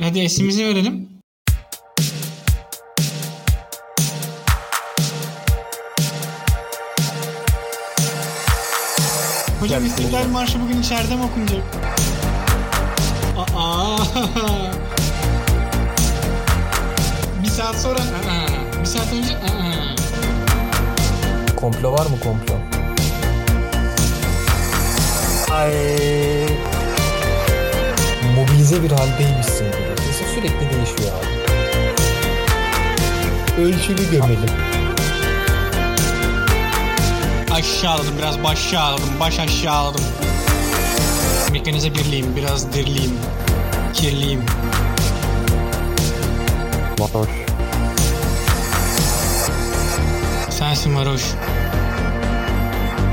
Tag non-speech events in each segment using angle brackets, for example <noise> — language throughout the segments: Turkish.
Hadi esimizi verelim. Hocam İstiklal Marşı bugün içeride mi okunacak? Aa. <laughs> bir saat sonra aa. bir saat önce aa. Komplo var mı komplo? Ay. Mobilize bir haldeymişsin sürekli değişiyor abi. Ölçülü gömelim. Aşağıladım biraz başağıladım baş aşağıladım. Mekanize birliğim biraz dirliyim. Kirliyim. Varoş. Sensin varoş.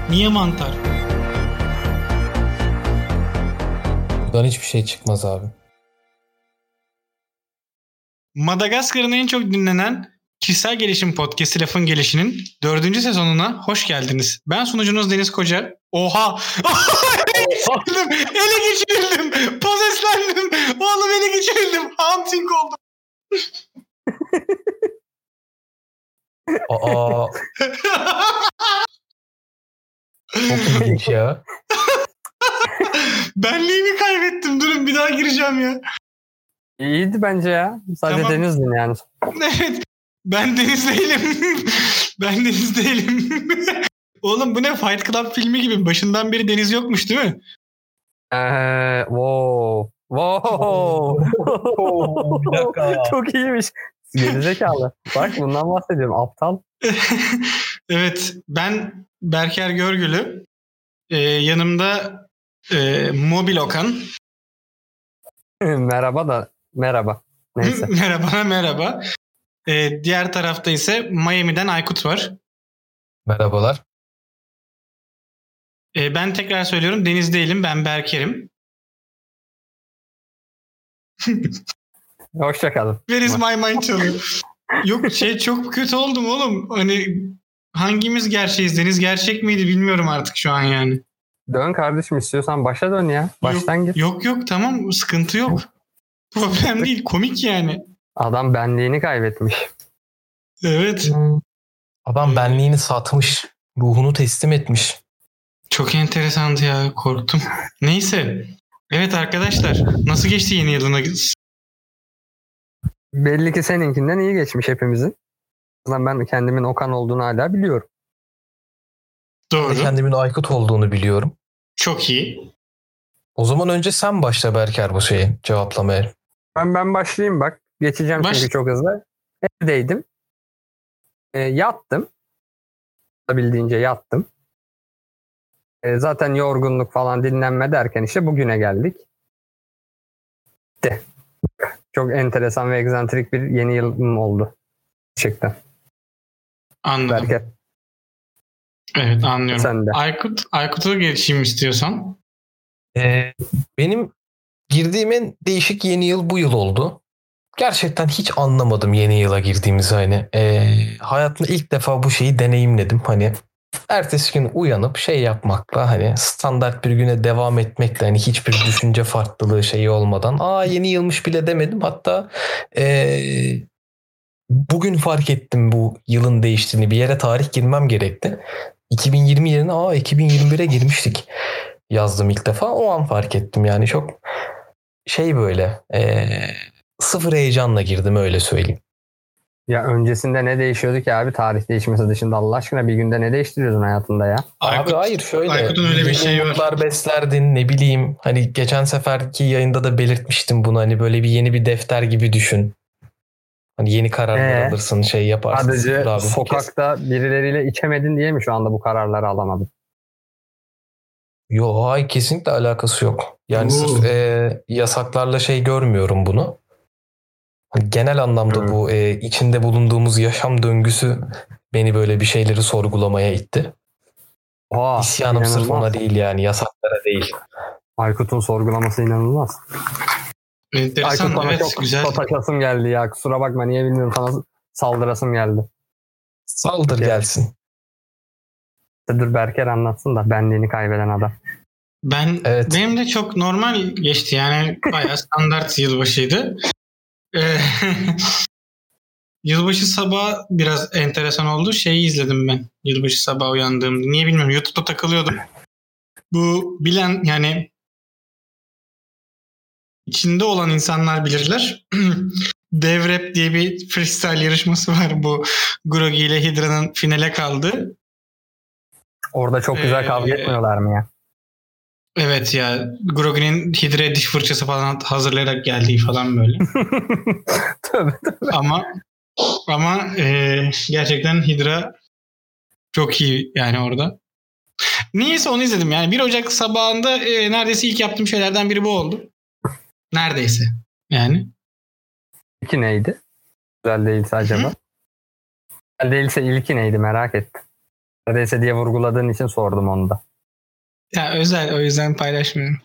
Niye mantar? Buradan hiçbir şey çıkmaz abi. Madagaskar'ın en çok dinlenen kişisel gelişim podcast'i Lafın Gelişi'nin dördüncü sezonuna hoş geldiniz. Ben sunucunuz Deniz Koca. Oha! <laughs> geçirildim! Ele geçirildim! Pozeslendim! Oğlum ele geçirildim! Hunting oldum! Aa <laughs> çok ilginç ya. <laughs> Benliğimi kaybettim. Durun bir daha gireceğim ya. İyiydi bence ya. Sadece Tamam. denizdin yani. <laughs> Evet. Ben Deniz değilim. <laughs> ben Deniz değilim. <laughs> Oğlum bu ne Fight Club filmi gibi. Başından beri Deniz yokmuş değil mi? Ee, wow. Wow. bir dakika. Çok iyiymiş. Gerizekalı. Bak bundan bahsediyorum. Aptal. evet. Ben Berker Görgülü. Ee, yanımda e, Mobil Okan. merhaba da merhaba. Neyse. <laughs> merhaba merhaba. Ee, diğer tarafta ise Miami'den Aykut var. Merhabalar. Ee, ben tekrar söylüyorum Deniz değilim ben Berker'im. <laughs> Hoşçakalın. Where is my mind çalıyor. Yok şey çok kötü oldum oğlum. Hani hangimiz gerçeğiz? Deniz gerçek miydi bilmiyorum artık şu an yani. Dön kardeşim istiyorsan başa dön ya. Baştan gir. Yok yok tamam sıkıntı yok. Problem değil komik yani. Adam benliğini kaybetmiş. Evet Adam benliğini satmış. Ruhunu teslim etmiş. çok enteresandı ya korktum. Neyse. Evet arkadaşlar nasıl geçti yeni yılınız? Belli ki seninkinden iyi geçmiş hepimizin. O zaman ben kendimin Okan olduğunu hala biliyorum. Doğru. Kendimin Aykut olduğunu biliyorum. Çok iyi. O zaman önce sen başla Berker bu şeyi cevaplamaya. Ben ben başlayayım bak. Geçeceğim Baş- çünkü çok hızlı. Evdeydim. E, yattım. Olabildiğince yattım. E, zaten yorgunluk falan dinlenme derken işte bugüne geldik. De. Çok enteresan ve egzantrik bir yeni yılım oldu. Gerçekten. Anladım. Berker Evet anlıyorum. sen de. Aykut, Aykut'a geçeyim istiyorsan. Ee, benim girdiğim en değişik yeni yıl bu yıl oldu. Gerçekten hiç anlamadım yeni yıla girdiğimizi hani. Ee, hayatımda ilk defa bu şeyi deneyimledim. Hani ertesi gün uyanıp şey yapmakla hani standart bir güne devam etmekle hani hiçbir düşünce farklılığı şeyi olmadan aa yeni yılmış bile demedim. Hatta ee, bugün fark ettim bu yılın değiştiğini. Bir yere tarih girmem gerekti. 2020 yerine aa 2021'e girmiştik yazdım ilk defa. O an fark ettim yani çok şey böyle eee, sıfır heyecanla girdim öyle söyleyeyim. Ya öncesinde ne değişiyordu ki abi tarih değişmesi dışında Allah aşkına bir günde ne değiştiriyordun hayatında ya? Aykut, Abi hayır şöyle. Aykut'un öyle bir şeyi var. beslerdin ne bileyim. Hani geçen seferki yayında da belirtmiştim bunu. Hani böyle bir yeni bir defter gibi düşün. Hani yeni kararlar Ee? alırsın şey yaparsın. Sadece abi. Sokakta birileriyle içemedin diye mi şu anda bu kararları alamadın? Yo hayır kesinlikle alakası yok. Yani Oo. sırf e, yasaklarla şey görmüyorum bunu. Hani genel anlamda Hı. bu e, içinde bulunduğumuz yaşam döngüsü beni böyle bir şeyleri sorgulamaya itti. Oha, İsyanım sırf inanılmaz. ona değil yani yasaklara değil. Aykut'un sorgulaması inanılmaz. Enteresan Aykut bana evet çok güzel. sataşasım geldi ya. Kusura bakma niye bilmiyorum sana saldırasım geldi. Saldır Evet. gelsin. Dur Berker anlatsın da benliğini kaybeden adam. Ben Evet. benim de çok normal geçti yani bayağı standart yılbaşıydı. Ee, <laughs> Yılbaşı sabah biraz enteresan oldu. Şeyi izledim ben. Yılbaşı sabah uyandığımda. Niye bilmiyorum. YouTube'da takılıyordum. Bu bilen yani içinde olan insanlar bilirler. <clears throat> Devrep diye bir freestyle yarışması var. Bu Grogi ile Hydra'nın finale kaldı. Orada çok güzel Ee, kavga etmiyorlar mı ya? Evet ya Grogi'nin Hydra'ya diş fırçası falan hazırlayarak geldiği falan böyle. <laughs> Tövbe. ama ama e, gerçekten Hydra çok iyi yani orada. Niyeyse onu izledim yani 1 Ocak sabahında e, neredeyse ilk yaptığım şeylerden biri bu oldu. Neredeyse yani. İlki neydi? Güzel değilse acaba. Güzel değilse ilki neydi merak ettim. Neredeyse diye vurguladığın için sordum onu da. Ya özel o yüzden paylaşmıyorum.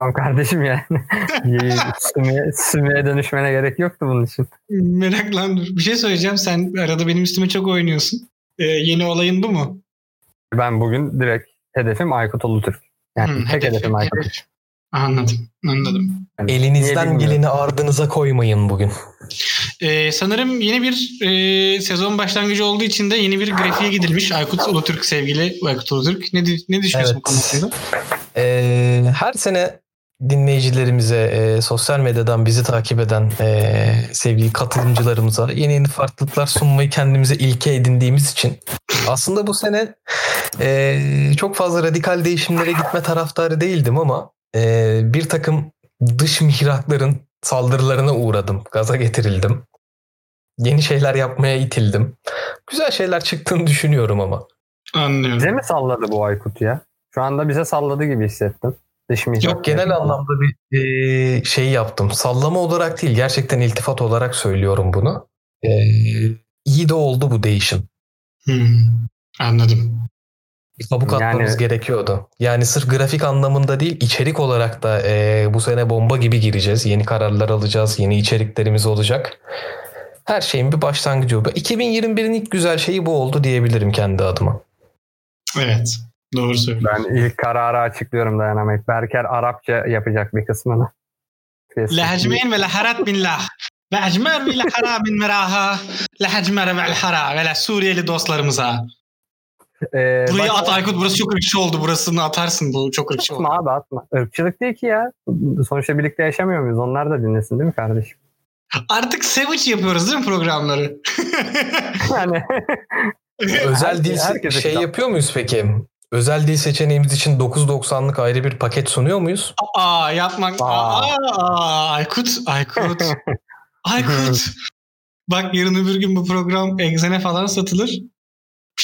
Tamam kardeşim yani. <laughs> sümüğe, sümüğe dönüşmene gerek yoktu bunun için. Meraklandım. Bir şey söyleyeceğim. Sen arada benim üstüme çok oynuyorsun. E, yeni olayın bu mu? Ben bugün direkt hedefim Aykut Ulutürk. Yani Hı, tek hedef- hedefim Aykut. hedef. Anladım. Anladım. Yani Elinizden geleni ardınıza koymayın bugün. Ee, sanırım yeni bir e, sezon başlangıcı olduğu için de yeni bir grafiğe gidilmiş. Aykut Ulutürk sevgili Aykut Ulutürk. Ne, ne düşünüyorsun bu Evet. konu hakkında? Ee, her sene dinleyicilerimize, e, sosyal medyadan bizi takip eden e, sevgili katılımcılarımıza yeni yeni farklılıklar sunmayı kendimize ilke edindiğimiz için aslında bu sene e, çok fazla radikal değişimlere gitme taraftarı değildim ama e, bir takım dış mihrakların saldırılarına uğradım. Gaza getirildim. Yeni şeyler yapmaya itildim. Güzel şeyler çıktığını düşünüyorum ama. Anlıyorum. Bize mi salladı bu Aykut ya? Şu anda bize salladı gibi hissettim. Dış mihrak Yok genel anlamda bir e, şey yaptım. Sallama olarak değil gerçekten iltifat olarak söylüyorum bunu. E, iyi de oldu bu değişim. Hmm, Anladım. Bir kabuk Yani- atmamız gerekiyordu. Yani sırf grafik anlamında değil içerik olarak da e, bu sene bomba gibi gireceğiz. Yeni kararlar alacağız. Yeni içeriklerimiz olacak. Her şeyin bir başlangıcı bu. 2021'in ilk güzel şeyi bu oldu diyebilirim kendi adıma. Evet. Doğru söylüyorsun. Ben ilk kararı açıklıyorum dayanamayıp. Berker Arapça yapacak bir kısmını. Kesin. Lehecmeyn ve leharat bin lah. Ve ecmer ve lehara bin meraha. Lehecmer ve lehara. Ve Suriyeli dostlarımıza. Ee, Burayı bak- at Aykut. Burası çok ırkçı oldu. Burasını atarsın. Bu çok ırkçı oldu. Atma abi atma. Irkçılık değil ki ya. Sonuçta birlikte yaşamıyor muyuz? Onlar da dinlesin değil mi kardeşim? Artık Savage yapıyoruz değil mi programları? <laughs> <laughs> Yani Özel dil herkese şey kitap. yapıyor muyuz peki? Özel dil seçeneğimiz için 9.90'lık ayrı bir paket sunuyor muyuz? Aa yapmak. Aa, Aa. Aykut. Aykut. <laughs> Aykut. Bak yarın öbür gün bu program Exen'e falan satılır.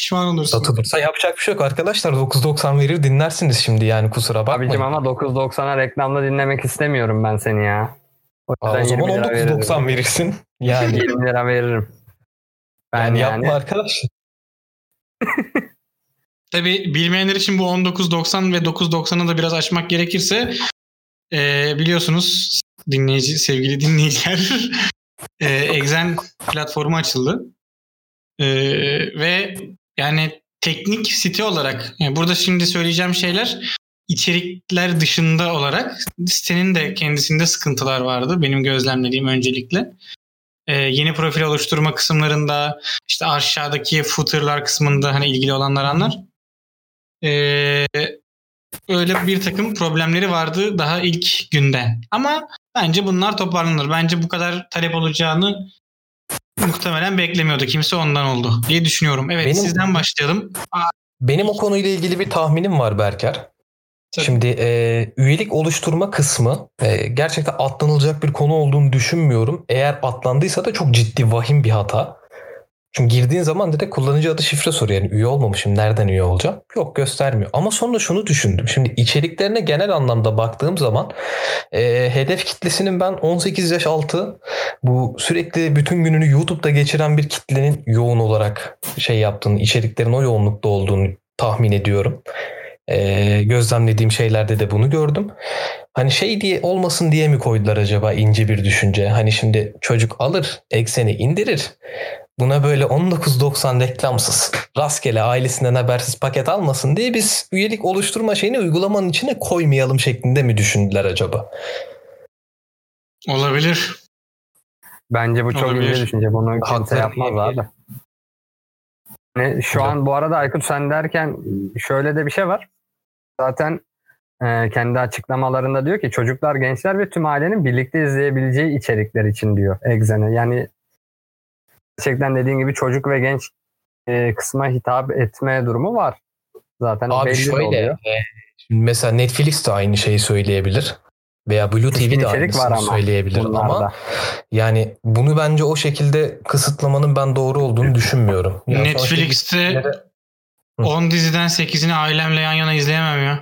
Pişman olursun. Satılırsa yapacak bir şey yok arkadaşlar. 9.90 verir dinlersiniz şimdi yani kusura bakmayın. abicim ama 9.90'a reklamda dinlemek istemiyorum ben seni ya. O Aa, o zaman 20 lira veririm. 19.90 verirsin. <laughs> Yani, 20 lira veririm. Ben yani, yani, yapma arkadaşlar. <laughs> Tabii bilmeyenler için bu 19.90 ve 9.90'ı da biraz açmak gerekirse e, biliyorsunuz dinleyici sevgili dinleyiciler <laughs> e, Exen platformu açıldı. E, ve yani teknik site olarak yani burada şimdi söyleyeceğim şeyler içerikler dışında olarak sitenin de kendisinde sıkıntılar vardı benim gözlemlediğim öncelikle. E, yeni profil oluşturma kısımlarında işte aşağıdaki footer'lar kısmında hani ilgili olanlar anlar. Ee, öyle bir takım problemleri vardı daha ilk günde. Ama bence bunlar toparlanır. Bence bu kadar talep olacağını muhtemelen beklemiyordu. Kimse ondan oldu diye düşünüyorum. Evet Benim- sizden başlayalım. Benim o konuyla ilgili bir tahminim var Berker. Tabii. Şimdi e, üyelik oluşturma kısmı e, gerçekten atlanılacak bir konu olduğunu düşünmüyorum. Eğer atlandıysa da çok ciddi vahim bir hata. Çünkü girdiğin zaman direkt kullanıcı adı şifre soruyor. Yani üye olmamışım nereden üye olacağım? Yok göstermiyor. Ama sonra şunu düşündüm. Şimdi içeriklerine genel anlamda baktığım zaman e, hedef kitlesinin ben 18 yaş altı bu sürekli bütün gününü YouTube'da geçiren bir kitlenin yoğun olarak şey yaptığını, içeriklerin o yoğunlukta olduğunu tahmin ediyorum. E, gözlemlediğim şeylerde de bunu gördüm. Hani şey diye olmasın diye mi koydular acaba ince bir düşünce? Hani şimdi çocuk alır, ekseni indirir. Buna böyle 19.90 reklamsız, rastgele ailesinden habersiz paket almasın diye biz üyelik oluşturma şeyini uygulamanın içine koymayalım şeklinde mi düşündüler acaba? Olabilir. Bence bu çok Olabilir. ince düşünce. Bunu kimse yapmaz abi. Ne, şu Hocam. an bu arada Aykut sen derken şöyle de bir şey var. Zaten e, kendi açıklamalarında diyor ki çocuklar, gençler ve tüm ailenin birlikte izleyebileceği içerikler için diyor Exen'e. Yani gerçekten dediğin gibi çocuk ve genç e, kısma hitap etme durumu var. Zaten Abi belli şöyle oluyor. e, şimdi mesela Netflix de aynı şeyi söyleyebilir. Veya Blue TV de içerik aynısını var ama söyleyebilir ama Bunlarda. yani bunu bence o şekilde kısıtlamanın ben doğru olduğunu düşünmüyorum. Yani Netflix'te. 10 diziden 8'ini ailemle yan yana izleyemem ya.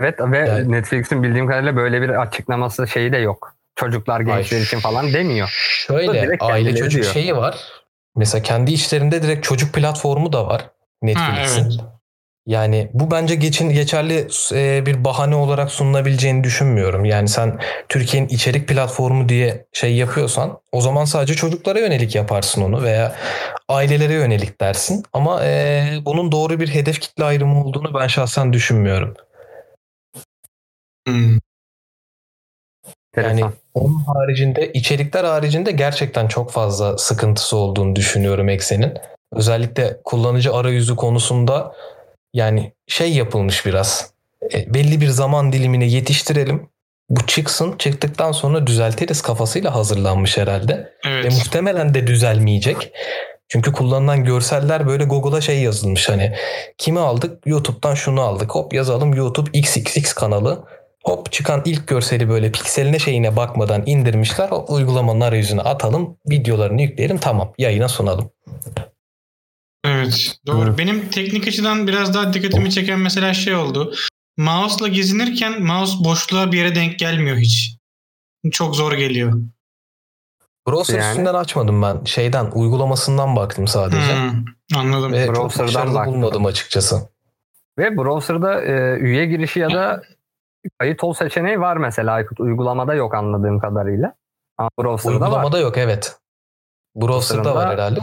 Evet ve Yani- Netflix'in bildiğim kadarıyla böyle bir açıklaması şeyi de yok. Çocuklar, gençler Ay, için falan demiyor. Şöyle aile çocuk diyor. şeyi var. Mesela kendi işlerinde direkt çocuk platformu da var Netflix'in. evet. Yani bu bence geçin geçerli e, bir bahane olarak sunulabileceğini düşünmüyorum. Yani sen Türkiye'nin içerik platformu diye şey yapıyorsan o zaman sadece çocuklara yönelik yaparsın onu veya ailelere yönelik dersin. Ama e, bunun doğru bir hedef kitle ayrımı olduğunu ben şahsen düşünmüyorum. Hmm. Yani onun haricinde içerikler haricinde gerçekten çok fazla sıkıntısı olduğunu düşünüyorum Eksen'in. Özellikle kullanıcı arayüzü konusunda yani şey yapılmış biraz. E, belli bir zaman dilimine yetiştirelim. Bu çıksın. Çıktıktan sonra düzeltiriz kafasıyla hazırlanmış herhalde. Ve Evet. muhtemelen de düzelmeyecek. Çünkü kullanılan görseller böyle Google'a şey yazılmış hani kimi aldık YouTube'dan şunu aldık hop yazalım YouTube XXX kanalı hop çıkan ilk görseli böyle pikseline şeyine bakmadan indirmişler o uygulamanın arayüzüne atalım videolarını yükleyelim tamam yayına sunalım. Evet. Doğru. Hı. Benim teknik açıdan biraz daha dikkatimi çeken mesela şey oldu. Mouse'la gezinirken mouse boşluğa bir yere denk gelmiyor hiç. Çok zor geliyor. Browser Yani? üstünden açmadım ben şeyden uygulamasından baktım sadece. Hmm, anladım. Ve Browser'dan baktım. bulmadım açıkçası. Ve browser'da e, üye girişi ya da kayıt ol seçeneği var mesela Aykut. Uygulamada yok anladığım kadarıyla. Ama browser'da var. Uygulamada yok evet. Browser'da Browser'da- var herhalde.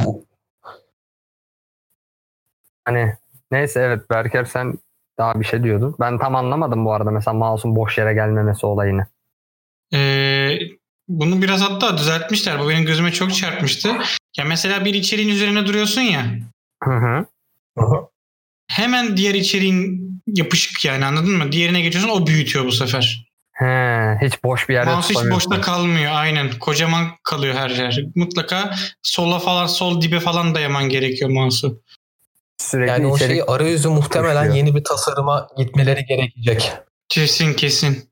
Hani neyse evet Berker sen daha bir şey diyordun. Ben tam anlamadım bu arada mesela mouse'un boş yere gelmemesi olayını. Ee, bunu biraz hatta düzeltmişler. Bu benim gözüme çok çarpmıştı. Ya mesela bir içeriğin üzerine duruyorsun ya. Hı hı. Hemen diğer içeriğin yapışık yani anladın mı? Diğerine geçiyorsun o büyütüyor bu sefer. He, hiç boş bir yerde Mouse hiç boşta kalmıyor aynen. Kocaman kalıyor her yer. Mutlaka sola falan sol dibe falan dayaman gerekiyor mouse'u. Sürekli Yani o şeyi arayüzü muhtemelen koşuyor. yeni bir tasarıma gitmeleri gerekecek. Kesin kesin.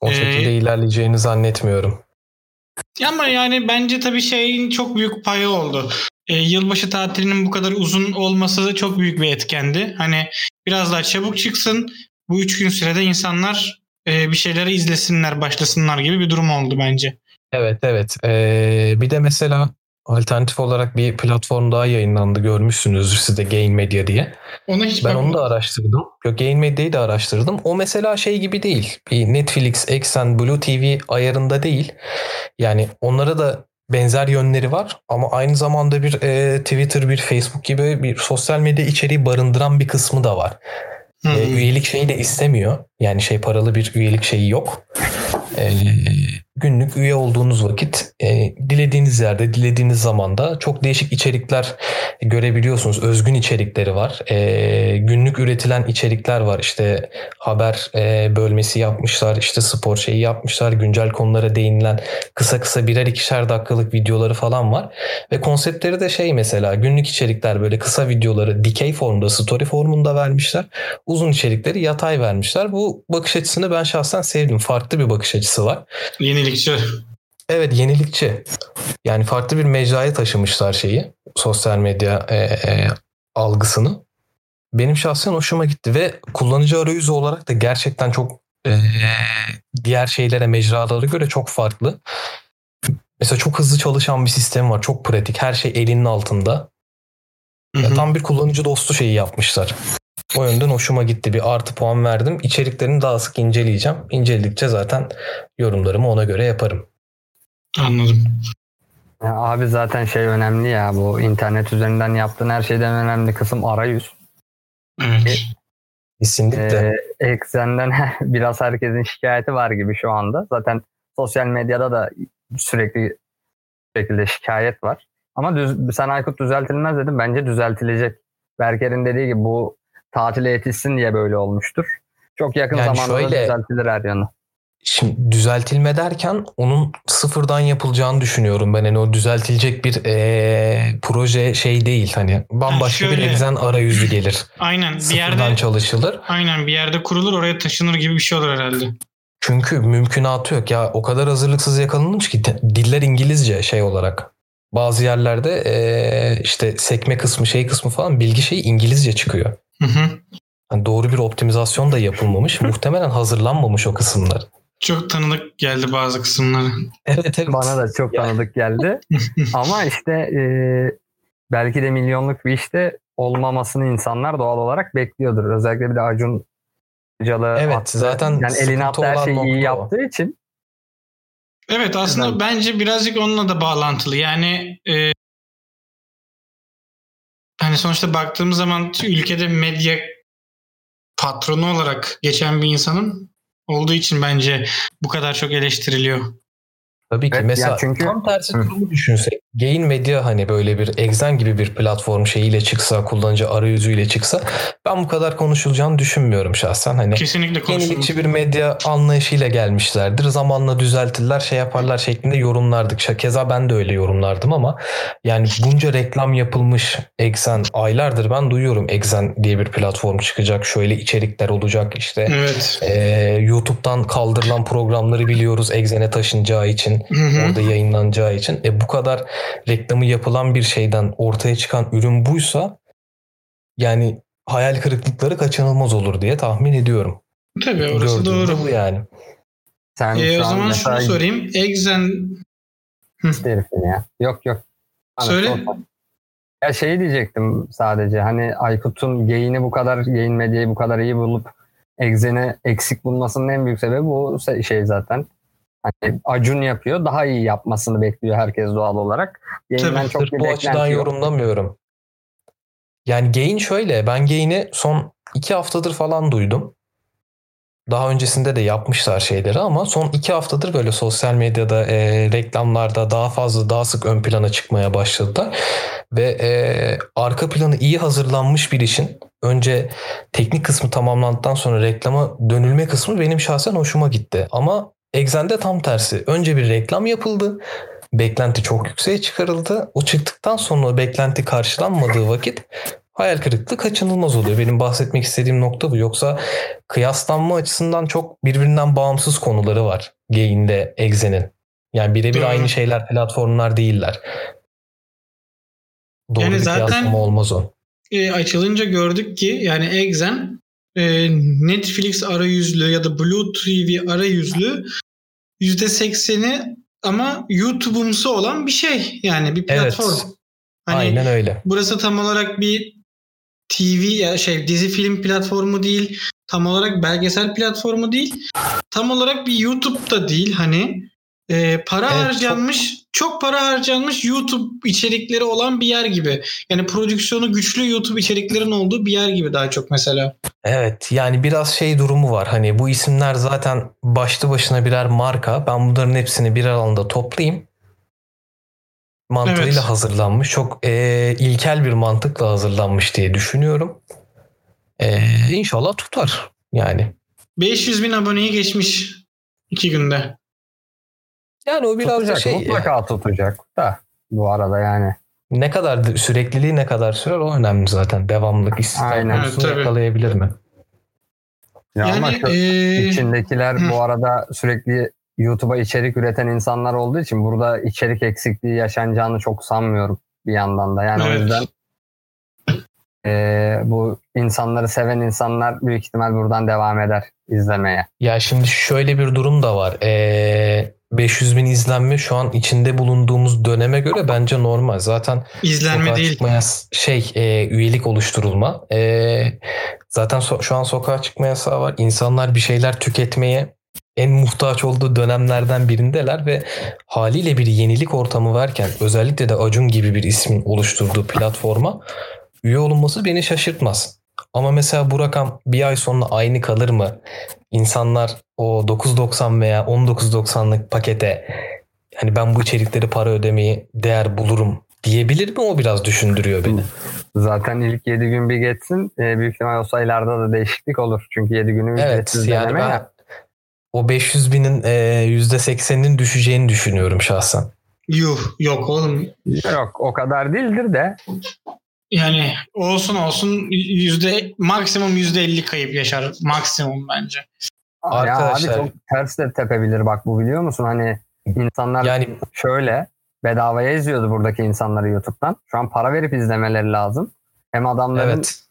O Ee, şekilde ilerleyeceğini zannetmiyorum. Ama yani bence tabii şeyin çok büyük payı oldu. Ee, yılbaşı tatilinin bu kadar uzun olması çok büyük bir etkendi. Hani biraz daha çabuk çıksın. Bu üç gün sürede insanlar e, bir şeyleri izlesinler, başlasınlar gibi bir durum oldu bence. Evet evet. Ee, bir de mesela alternatif olarak bir platform daha yayınlandı. Görmüşsünüzdür siz de Gain Media diye. Ona hiç Ben onu da araştırdım. Yok Gain Media'yı da araştırdım. O mesela şey gibi değil. Bir Netflix, Exxen, Blue TV ayarında değil. Yani onlara da benzer yönleri var ama aynı zamanda bir e, Twitter, bir Facebook gibi bir sosyal medya içeriği barındıran bir kısmı da var. Hı E, üyelik şeyi de istemiyor. Yani şey paralı bir üyelik şeyi yok. E, günlük üye olduğunuz vakit e, dilediğiniz yerde, dilediğiniz zamanda çok değişik içerikler görebiliyorsunuz. Özgün içerikleri var. E, günlük üretilen içerikler var. İşte haber e, bölmesi yapmışlar. işte spor şeyi yapmışlar. Güncel konulara değinilen kısa kısa birer ikişer dakikalık videoları falan var. Ve konseptleri de şey mesela günlük içerikler böyle kısa videoları dikey formda, story formunda vermişler uzun içerikleri yatay vermişler. Bu bakış açısını ben şahsen sevdim. Farklı bir bakış açısı var. Yenilikçi. Evet yenilikçi. Yani farklı bir mecraya taşımışlar şeyi. Sosyal medya e, e, algısını. Benim şahsen hoşuma gitti ve kullanıcı arayüzü olarak da gerçekten çok e, diğer şeylere mecralara göre çok farklı. Mesela çok hızlı çalışan bir sistem var. Çok pratik. Her şey elinin altında. Hı Ya hı. tam bir kullanıcı dostu şeyi yapmışlar. O yönden hoşuma gitti. Bir artı puan verdim. İçeriklerini daha sık inceleyeceğim. İnceledikçe zaten yorumlarımı ona göre yaparım. Anladım. Ya abi zaten şey önemli ya bu internet üzerinden yaptığın her şeyden önemli kısım arayüz. Evet. Kesinlikle. Ee, Exen'den <laughs> biraz herkesin şikayeti var gibi şu anda. Zaten sosyal medyada da sürekli şekilde şikayet var. Ama düz, sen Aykut düzeltilmez dedim. Bence düzeltilecek. Berker'in dediği gibi bu tatile yetişsin diye böyle olmuştur. Çok yakın Yani zamanda da şöyle- düzeltilir her yanı. Şimdi düzeltilme derken onun sıfırdan yapılacağını düşünüyorum ben. Yani o düzeltilecek bir eee, proje şey değil. Hani bambaşka bir şöyle- egzen arayüzü gelir. <laughs> Aynen bir Sıfırdan yerde çalışılır. aynen bir yerde kurulur oraya taşınır gibi bir şey olur herhalde. Çünkü mümkünatı yok. Ya o kadar hazırlıksız yakalanmış ki diller İngilizce şey olarak. Bazı yerlerde eee, işte sekme kısmı şey kısmı falan bilgi şeyi İngilizce çıkıyor. Hı hı. Hani doğru bir optimizasyon da yapılmamış. <laughs> Muhtemelen hazırlanmamış o kısımlar. Çok tanıdık geldi bazı kısımları. Evet evet. Bana da çok tanıdık geldi. <laughs> Ama işte e, belki de milyonluk bir işte olmamasını insanlar doğal olarak bekliyordur. Özellikle bir de Acun Ilıcalı Evet, attı. zaten yani eline attığı her şeyi iyi nokta o. yaptığı için Evet aslında Güzel. bence birazcık onunla da bağlantılı. Yani e, hani sonuçta baktığımız zaman ülkede medya patronu olarak geçen bir insanın olduğu için bence bu kadar çok eleştiriliyor. Tabii ki. Evet, Mesela çünkü- tam tersi Hı. durumu düşünsek. Gain Media hani böyle bir Exen gibi bir platform şeyiyle çıksa, kullanıcı arayüzüyle çıksa ben bu kadar konuşulacağını düşünmüyorum şahsen. Hani Kesinlikle yenilikçi bir medya anlayışıyla gelmişlerdir. Zamanla düzeltirler, şey yaparlar şeklinde yorumlardık. Keza ben de öyle yorumlardım ama yani bunca reklam yapılmış Exen aylardır ben duyuyorum Exen diye bir platform çıkacak. Şöyle içerikler olacak işte. Evet. Ee, YouTube'dan kaldırılan programları biliyoruz Exen'e taşınacağı için, Hı hı. orada yayınlanacağı için. E bu kadar reklamı yapılan bir şeyden ortaya çıkan ürün buysa yani hayal kırıklıkları kaçınılmaz olur diye tahmin ediyorum. Tabii orası Gördüğüm doğru. bu yani. sen Ee, şu o an zaman mesela şunu sorayım. Exen herifin ya. Yok yok. Bana Söyle. sorma. Ya şey diyecektim sadece hani Aykut'un geyini bu kadar medyayı bu kadar iyi bulup Exen'e eksik bulmasının en büyük sebebi bu şey zaten. Hani Acun yapıyor. Daha iyi yapmasını bekliyor herkes doğal olarak. Yayından Tabii, çok Sırf bu açıdan yok. yorumlamıyorum. Yani Gain şöyle. Ben Gain'i son iki haftadır falan duydum. Daha öncesinde de yapmışlar şeyleri ama son iki haftadır böyle sosyal medyada, e, reklamlarda daha fazla, daha sık ön plana çıkmaya başladılar. Ve e, arka planı iyi hazırlanmış bir işin önce teknik kısmı tamamlandıktan sonra reklama dönülme kısmı benim şahsen hoşuma gitti. Ama Exen'de tam tersi. Önce bir reklam yapıldı. Beklenti çok yükseğe çıkarıldı. O çıktıktan sonra beklenti karşılanmadığı vakit hayal kırıklığı kaçınılmaz oluyor. Benim bahsetmek istediğim nokta bu. Yoksa kıyaslanma açısından çok birbirinden bağımsız konuları var. Gain'de Exen'in. Yani birebir aynı şeyler platformlar değiller. Doğru Yani bir zaten- kıyaslama olmaz o. e, açılınca gördük ki yani Exen e, Netflix arayüzlü ya da Blue TV arayüzlü %80'i ama YouTube'umsu olan bir şey. Yani bir Evet. platform. Hani Aynen öyle. burası tam olarak bir TV ya şey dizi film platformu değil. Tam olarak belgesel platformu değil. Tam olarak bir YouTube da değil hani. E, para Evet, harcanmış, çok... para harcanmış YouTube içerikleri olan bir yer gibi. Yani prodüksiyonu güçlü YouTube içeriklerin olduğu bir yer gibi daha çok mesela. Evet yani biraz şey durumu var. Hani bu isimler zaten başlı başına birer marka. Ben bunların hepsini bir alanda toplayayım. Mantığıyla Evet. hazırlanmış. Çok eee, ilkel bir mantıkla hazırlanmış diye düşünüyorum. Eee inşallah tutar yani. 500 bin aboneyi geçmiş iki günde. Yani o biraz da tutacak, şey mutlaka tutacak da bu arada yani. ne kadar sürekliliği ne kadar sürer o önemli zaten. Devamlılık konusunu Evet, yakalayabilir mi? Ya ama yani şu e, içindekiler Hı. bu arada sürekli YouTube'a içerik üreten insanlar olduğu için burada içerik eksikliği yaşanacağını çok sanmıyorum bir yandan da. Yani Evet. o yüzden e, bu insanları seven insanlar büyük ihtimal buradan devam eder izlemeye. Ya şimdi şöyle bir durum da var. Ee, 500 bin izlenme şu an içinde bulunduğumuz döneme göre bence normal. Zaten izlenme değil. çıkmaya şey e, üyelik oluşturulma. E, zaten so- şu an sokağa çıkma yasağı var. İnsanlar bir şeyler tüketmeye en muhtaç olduğu dönemlerden birindeler ve haliyle bir yenilik ortamı varken özellikle de Acun gibi bir ismin oluşturduğu platforma üye olunması beni şaşırtmaz. Ama mesela bu rakam bir ay sonra aynı kalır mı? İnsanlar o 9.90 veya 19.90'lık pakete hani ben bu içerikleri para ödemeyi değer bulurum diyebilir mi? O biraz düşündürüyor beni. Zaten ilk 7 gün bir geçsin. E, büyük ihtimal o sayılarda da değişiklik olur. Çünkü 7 günü Evet ücretsiz yani deneme ben ya. o 500 binin e, %80'inin düşeceğini düşünüyorum şahsen. Yuh yok oğlum. Yok o kadar değildir de. Yani olsun olsun yüzde maksimum yüzde elli kayıp yaşar. Maksimum bence. Ya abi Arkadaşlar- çok ters de tepebilir bak bu biliyor musun? Hani insanlar Yani şöyle bedavaya izliyordu buradaki insanları YouTube'dan. Şu an para verip izlemeleri lazım. Hem adamların evet.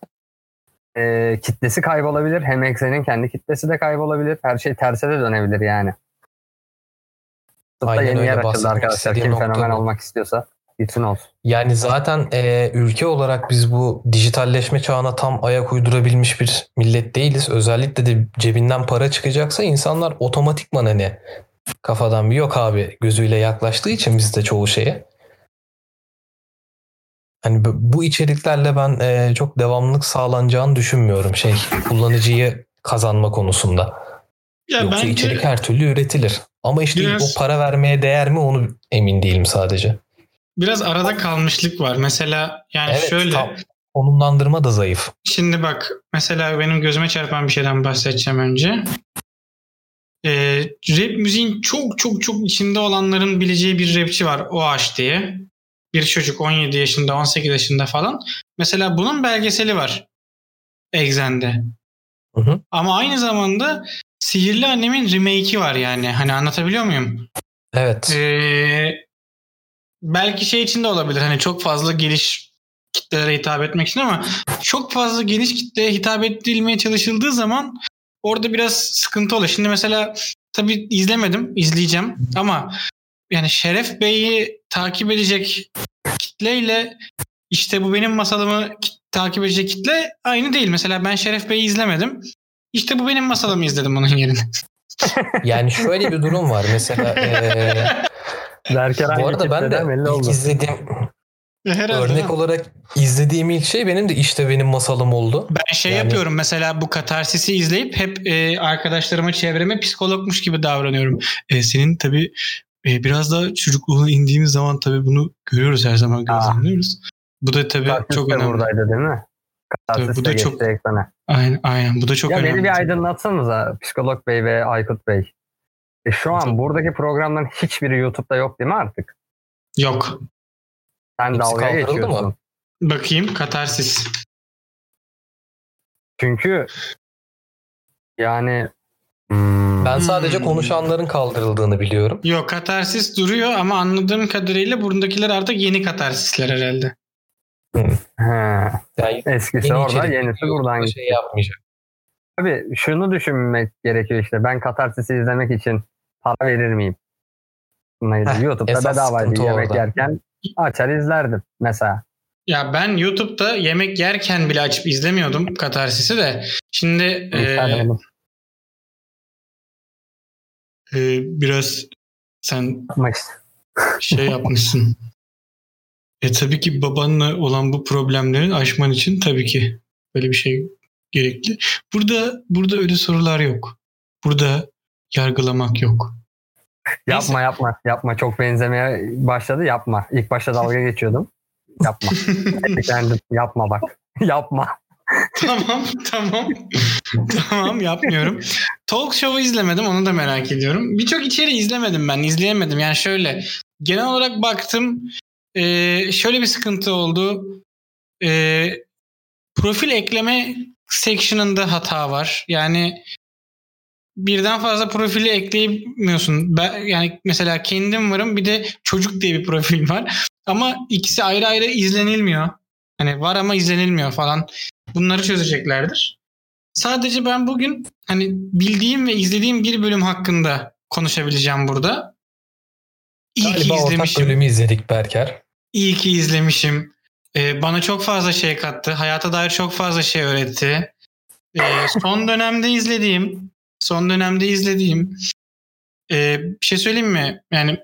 e, kitlesi kaybolabilir hem eksenin kendi kitlesi de kaybolabilir. Her şey terse de dönebilir yani. Tıpta yeni yer açıldı arkadaşlar. Kim fenomen bu. olmak istiyorsa gitsin olsun. Yani zaten e, ülke olarak biz bu dijitalleşme çağına tam ayak uydurabilmiş bir millet değiliz. Özellikle de cebinden para çıkacaksa insanlar otomatikman hani kafadan bir yok abi gözüyle yaklaştığı için bizde çoğu şeye. Hani bu- bu içeriklerle ben e, çok devamlılık sağlanacağını düşünmüyorum şey kullanıcıyı kazanma konusunda. Ya Yoksa bence içerik her türlü üretilir. Ama işte Biraz- o para vermeye değer mi onu emin değilim sadece. Biraz arada kalmışlık var. Mesela yani Evet şöyle tam konumlandırma da zayıf. Şimdi bak mesela benim gözüme çarpan bir şeyden bahsedeceğim önce. Ee, rap müziğin çok çok çok içinde olanların bileceği bir rapçi var OH diye. Bir çocuk 17 yaşında 18 yaşında falan. Mesela bunun belgeseli var. Exxen'de. Hı hı. Ama aynı zamanda Sihirli Annem'in remake'i var yani. Hani anlatabiliyor muyum? Evet. Ee, belki şey için de olabilir. Hani çok fazla geniş kitlelere hitap etmek için ama çok fazla geniş kitleye hitap edilmeye çalışıldığı zaman orada biraz sıkıntı oluyor. Şimdi mesela tabii izlemedim, izleyeceğim ama yani Şeref Bey'i takip edecek kitleyle işte bu benim masalımı ki- takip edecek kitle aynı değil. Mesela ben Şeref Bey'i izlemedim. İşte bu benim masalımı izledim onun yerine. Yani şöyle bir durum var. Mesela <laughs> eee, Derken bu arada ben de ilk oldu. izlediğim Herhalde. örnek olarak izlediğim ilk şey benim de işte benim masalım oldu. Ben şey Yani- yapıyorum mesela bu katarsisi izleyip hep e, arkadaşlarıma çevreme psikologmuş gibi davranıyorum. E, senin tabii e, biraz daha çocukluğuna indiğimiz zaman tabii bunu görüyoruz her zaman gözlemliyoruz. Bu da tabii Katarsis çok önemli. buradaydı değil mi? Katarsis Tabii bu da çok- ekrana. Aynen, aynen bu da çok ya önemli. beni bir aydınlatsanıza Psikolog Bey ve Aykut Bey. E şu an Çok- buradaki programların hiçbiri YouTube'da yok değil mi artık? Yok. Sen Hepsi dalga kaldırıldı geçiyorsun. mı? Bakayım katarsis. Çünkü yani hmm, Ben sadece Hmm. konuşanların kaldırıldığını biliyorum. Yok katarsis duruyor ama anladığım kadarıyla buradakiler artık yeni katarsisler herhalde. he, Yani eskisi yeni orada yenisi buradan şey yapmayacak. Tabii şunu düşünmek gerekiyor işte. Ben Katarsis'i izlemek için para verir miyim? Neydi? Heh, YouTube'da bedavaydı yemek orada. yerken açar izlerdim mesela. Ya ben YouTube'da yemek yerken bile açıp izlemiyordum katarsisi de. Şimdi e, e, biraz sen şey yapmışsın. <laughs> E tabii ki babanla olan bu problemleri aşman için tabii ki böyle bir şey gerekli. Burada burada öyle sorular yok. Burada yargılamak yok. yapma yapma yapma çok benzemeye başladı yapma. İlk başta dalga geçiyordum. Yapma. <laughs> Kendim yapma bak. <laughs> yapma. tamam tamam. tamam yapmıyorum. Talk show'u izlemedim onu da merak ediyorum. Birçok içeri izlemedim ben izleyemedim. Yani şöyle genel olarak baktım e, şöyle bir sıkıntı oldu. E, profil ekleme section'ında hata var. Yani birden fazla profili ekleyemiyorsun. Ben, yani mesela kendim varım bir de çocuk diye bir profil var. Ama ikisi ayrı ayrı izlenilmiyor. Hani var ama izlenilmiyor falan. Bunları çözeceklerdir. Sadece ben bugün hani bildiğim ve izlediğim bir bölüm hakkında konuşabileceğim burada. İyi ki Galiba ortak izlemişim. bölümü izledik Berker. İyi ki izlemişim. Ee, bana çok fazla şey kattı. Hayata dair çok fazla şey öğretti. Ee, son dönemde izlediğim, son dönemde izlediğim ee, bir şey söyleyeyim mi? Yani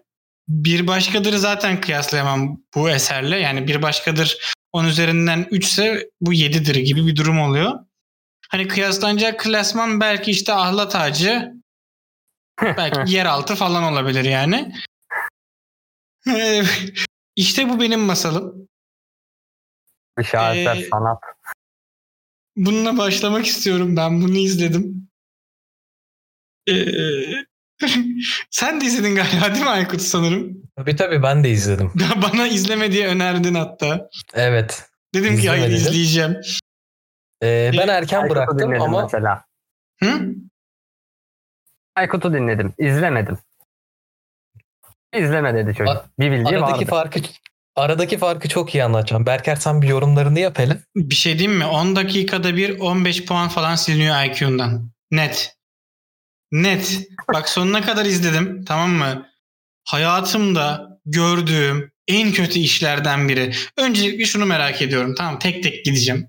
bir başkadır zaten kıyaslayamam bu eserle. Yani bir başkadır 10 üzerinden 3 ise bu 7'dir gibi bir durum oluyor. Hani kıyaslanacak klasman belki işte ahlat ağacı <laughs> belki yeraltı falan olabilir yani. Ee, işte bu benim masalım. İşaretler Ee, sanat. Bununla başlamak istiyorum. Ben bunu izledim. Ee, <laughs> sen de izledin galiba değil mi Aykut sanırım? Tabii tabii ben de izledim. <laughs> Bana izleme diye önerdin hatta. Evet. Dedim ki hayır izleyeceğim. Ee, ben erken Aykut'u bıraktım dinledim ama mesela. Hı? Aykut'u dinledim. İzlemedim. İzleme dedi çocuk. A- bir bildiği aradaki vardı. farkı aradaki farkı çok iyi anlatacağım. Berker sen bir yorumlarını yap hele. Bir şey diyeyim mi? 10 dakikada bir 15 puan falan siliniyor IQ'ndan. Net. Net. Bak sonuna kadar izledim. Tamam mı? Hayatımda gördüğüm en kötü işlerden biri. Öncelikle şunu merak ediyorum. Tamam tek tek gideceğim.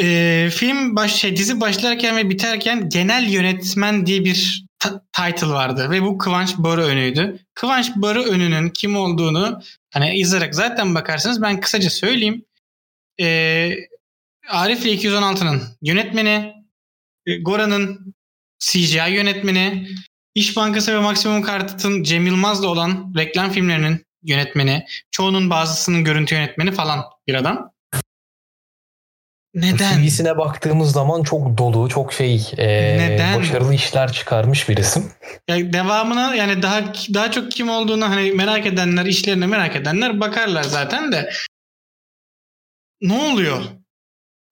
Ee, film baş, şey, dizi başlarken ve biterken genel yönetmen diye bir title vardı ve bu Kıvanç Barıönü'ydü. Kıvanç Barıönü'nün kim olduğunu hani izleyerek zaten bakarsınız ben kısaca söyleyeyim. Ee, Arif ile 216'nın yönetmeni, e, Gora'nın CGI yönetmeni, İş Bankası ve Maksimum Kart'ın Cem Yılmaz'la olan reklam filmlerinin yönetmeni, çoğunun bazısının görüntü yönetmeni falan bir adam. Neden? CV'sine baktığımız zaman çok dolu, çok şey e, Neden? başarılı işler çıkarmış bir isim. Ya devamına yani daha daha çok kim olduğunu hani merak edenler, işlerini merak edenler bakarlar zaten de. Ne oluyor?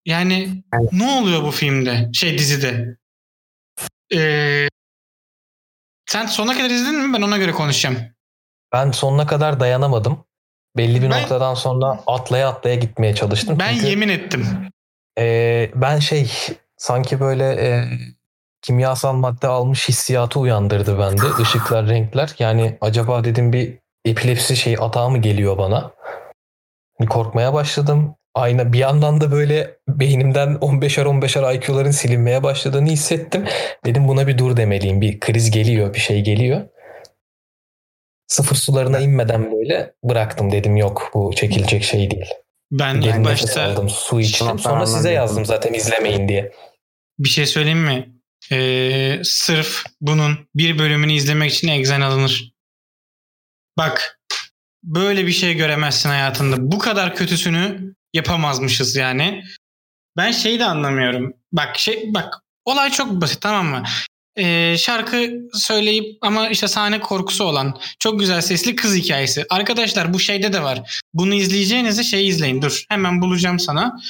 Yani Evet. ne oluyor bu filmde, şey dizide? Ee, sen sona kadar izledin mi? Ben ona göre konuşacağım. Ben sonuna kadar dayanamadım. Belli bir Ben- noktadan sonra atlaya atlaya gitmeye çalıştım. Ben Çünkü, yemin ettim. e, ben şey sanki böyle e, kimyasal madde almış hissiyatı uyandırdı bende. <laughs> Işıklar, renkler. Yani acaba dedim bir epilepsi şey atağı mı geliyor bana? Korkmaya başladım. Aynı bir yandan da böyle beynimden 15'er 15'er IQ'ların silinmeye başladığını hissettim. Dedim buna bir dur demeliyim. Bir kriz geliyor, bir şey geliyor. Sıfır sularına inmeden böyle bıraktım. Dedim yok bu çekilecek şey değil. Ben Derin başta aldım, su içtim. Tamam, Sonra size yazdım zaten izlemeyin diye. bir şey söyleyeyim mi? Ee, sırf bunun bir bölümünü izlemek için egzen alınır. Bak böyle bir şey göremezsin hayatında. Bu kadar kötüsünü yapamazmışız yani. Ben şeyi de anlamıyorum. Bak şey bak olay çok basit tamam mı? Ee, şarkı söyleyip ama işte sahne korkusu olan çok güzel sesli kız hikayesi. Arkadaşlar bu şeyde de var. Bunu izleyeceğinize şey izleyin. Dur hemen bulacağım sana.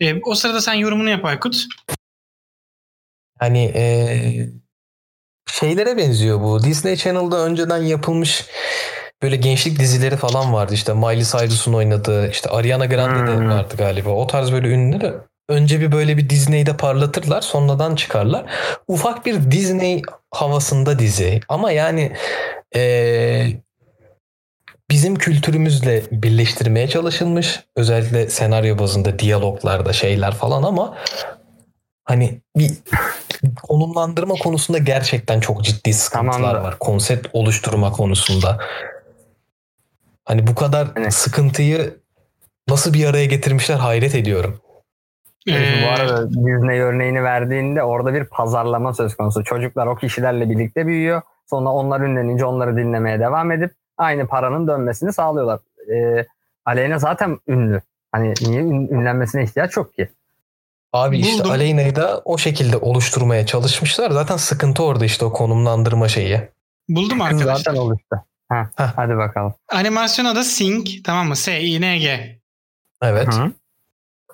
Ee, o sırada sen yorumunu yap Aykut. Hani eee, şeylere benziyor bu. Disney Channel'da önceden yapılmış böyle gençlik dizileri falan vardı. İşte Miley Cyrus'un oynadığı, işte Ariana Grande de Hmm. vardı galiba. O tarz böyle ünlüleri önce bir böyle bir Disney'de parlatırlar, sonradan çıkarlar. Ufak bir Disney havasında dizi. Ama yani eee, bizim kültürümüzle birleştirmeye çalışılmış. Özellikle senaryo bazında diyaloglarda şeyler falan ama hani bir konumlandırma konusunda gerçekten çok ciddi sıkıntılar Tamam var. Konsept oluşturma konusunda. Hani bu kadar Evet. sıkıntıyı nasıl bir araya getirmişler hayret ediyorum. Ee, bu arada Disney örneğini verdiğinde orada bir pazarlama söz konusu. Çocuklar o kişilerle birlikte büyüyor. Sonra onlar ünlenince onları dinlemeye devam edip aynı paranın dönmesini sağlıyorlar. Ee, Aleyna zaten ünlü. Hani niye ün- ünlenmesine ihtiyaç yok ki? Abi işte Buldum. Aleyna'yı da o şekilde oluşturmaya çalışmışlar. Zaten sıkıntı orada işte o konumlandırma şeyi. Buldum arkadaşlar. zaten oluştu. Ha, Heh. hadi bakalım. Animasyon adı Sing tamam mı? S-I-N-G. Evet. Hı.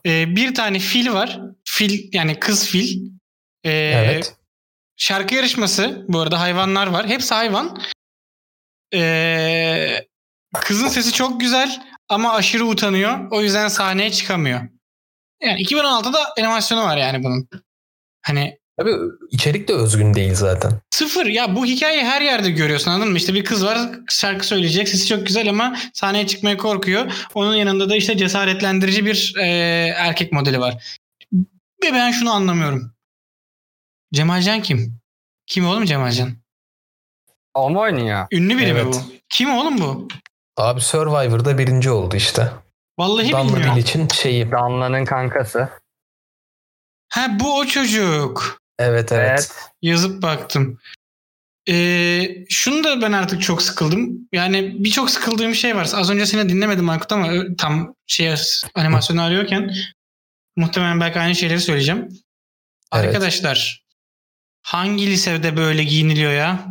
Ee, bir tane fil var. Fil yani kız fil. Ee, Evet. Şarkı yarışması. Bu arada hayvanlar var. Hepsi hayvan. Ee, kızın sesi çok güzel ama aşırı utanıyor. O yüzden sahneye çıkamıyor. Yani 2016'da animasyonu var yani bunun. Hani Tabii içerik de özgün değil zaten. Sıfır ya bu hikayeyi her yerde görüyorsun anladın mı? İşte bir kız var şarkı söyleyecek sesi çok güzel ama sahneye çıkmaya korkuyor. Onun yanında da işte cesaretlendirici bir e, erkek modeli var. Ve ben şunu anlamıyorum. Cemalcan kim? Kim oğlum Cemalcan? O mu oynuyor? Ünlü biri mi Evet. bu? Kim oğlum bu? Abi Survivor'da birinci oldu işte. Vallahi Danla bilmiyorum. Bilic'in şeyi. Danla'nın kankası. Ha bu o çocuk. Evet evet. Evet. Yazıp baktım. Ee, şunu da ben artık çok sıkıldım. Yani birçok sıkıldığım şey var. Az önce seni dinlemedim Aykut ama tam şey animasyonu arıyorken muhtemelen belki aynı şeyleri söyleyeceğim. Evet. Arkadaşlar hangi lisede böyle giyiniliyor ya?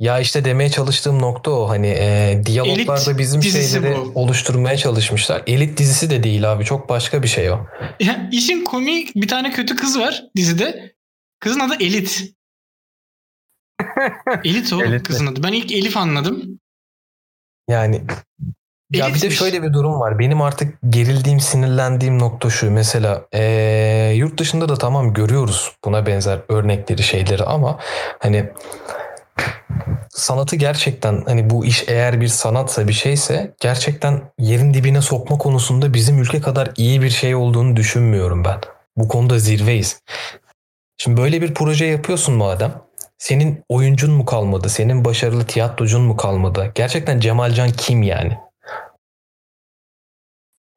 Ya işte demeye çalıştığım nokta o. Hani e, diyaloglarda Elit bizim şeyleri bu. oluşturmaya çalışmışlar. Elit dizisi de değil abi. Çok başka bir şey o. Ya işin komik bir tane kötü kız var dizide. Kızın adı Elit. <laughs> Elit o Elit mi? kızın adı. Ben ilk Elif anladım. Yani ya bir de şöyle bir durum var. Benim artık gerildiğim, sinirlendiğim nokta şu. Mesela eee, yurt dışında da tamam görüyoruz buna benzer örnekleri, şeyleri ama hani sanatı gerçekten hani bu iş eğer bir sanatsa bir şeyse gerçekten yerin dibine sokma konusunda bizim ülke kadar iyi bir şey olduğunu düşünmüyorum ben. Bu konuda zirveyiz. Şimdi böyle bir proje yapıyorsun madem. Senin oyuncun mu kalmadı? Senin başarılı tiyatrocun mu kalmadı? Gerçekten Cemalcan kim yani?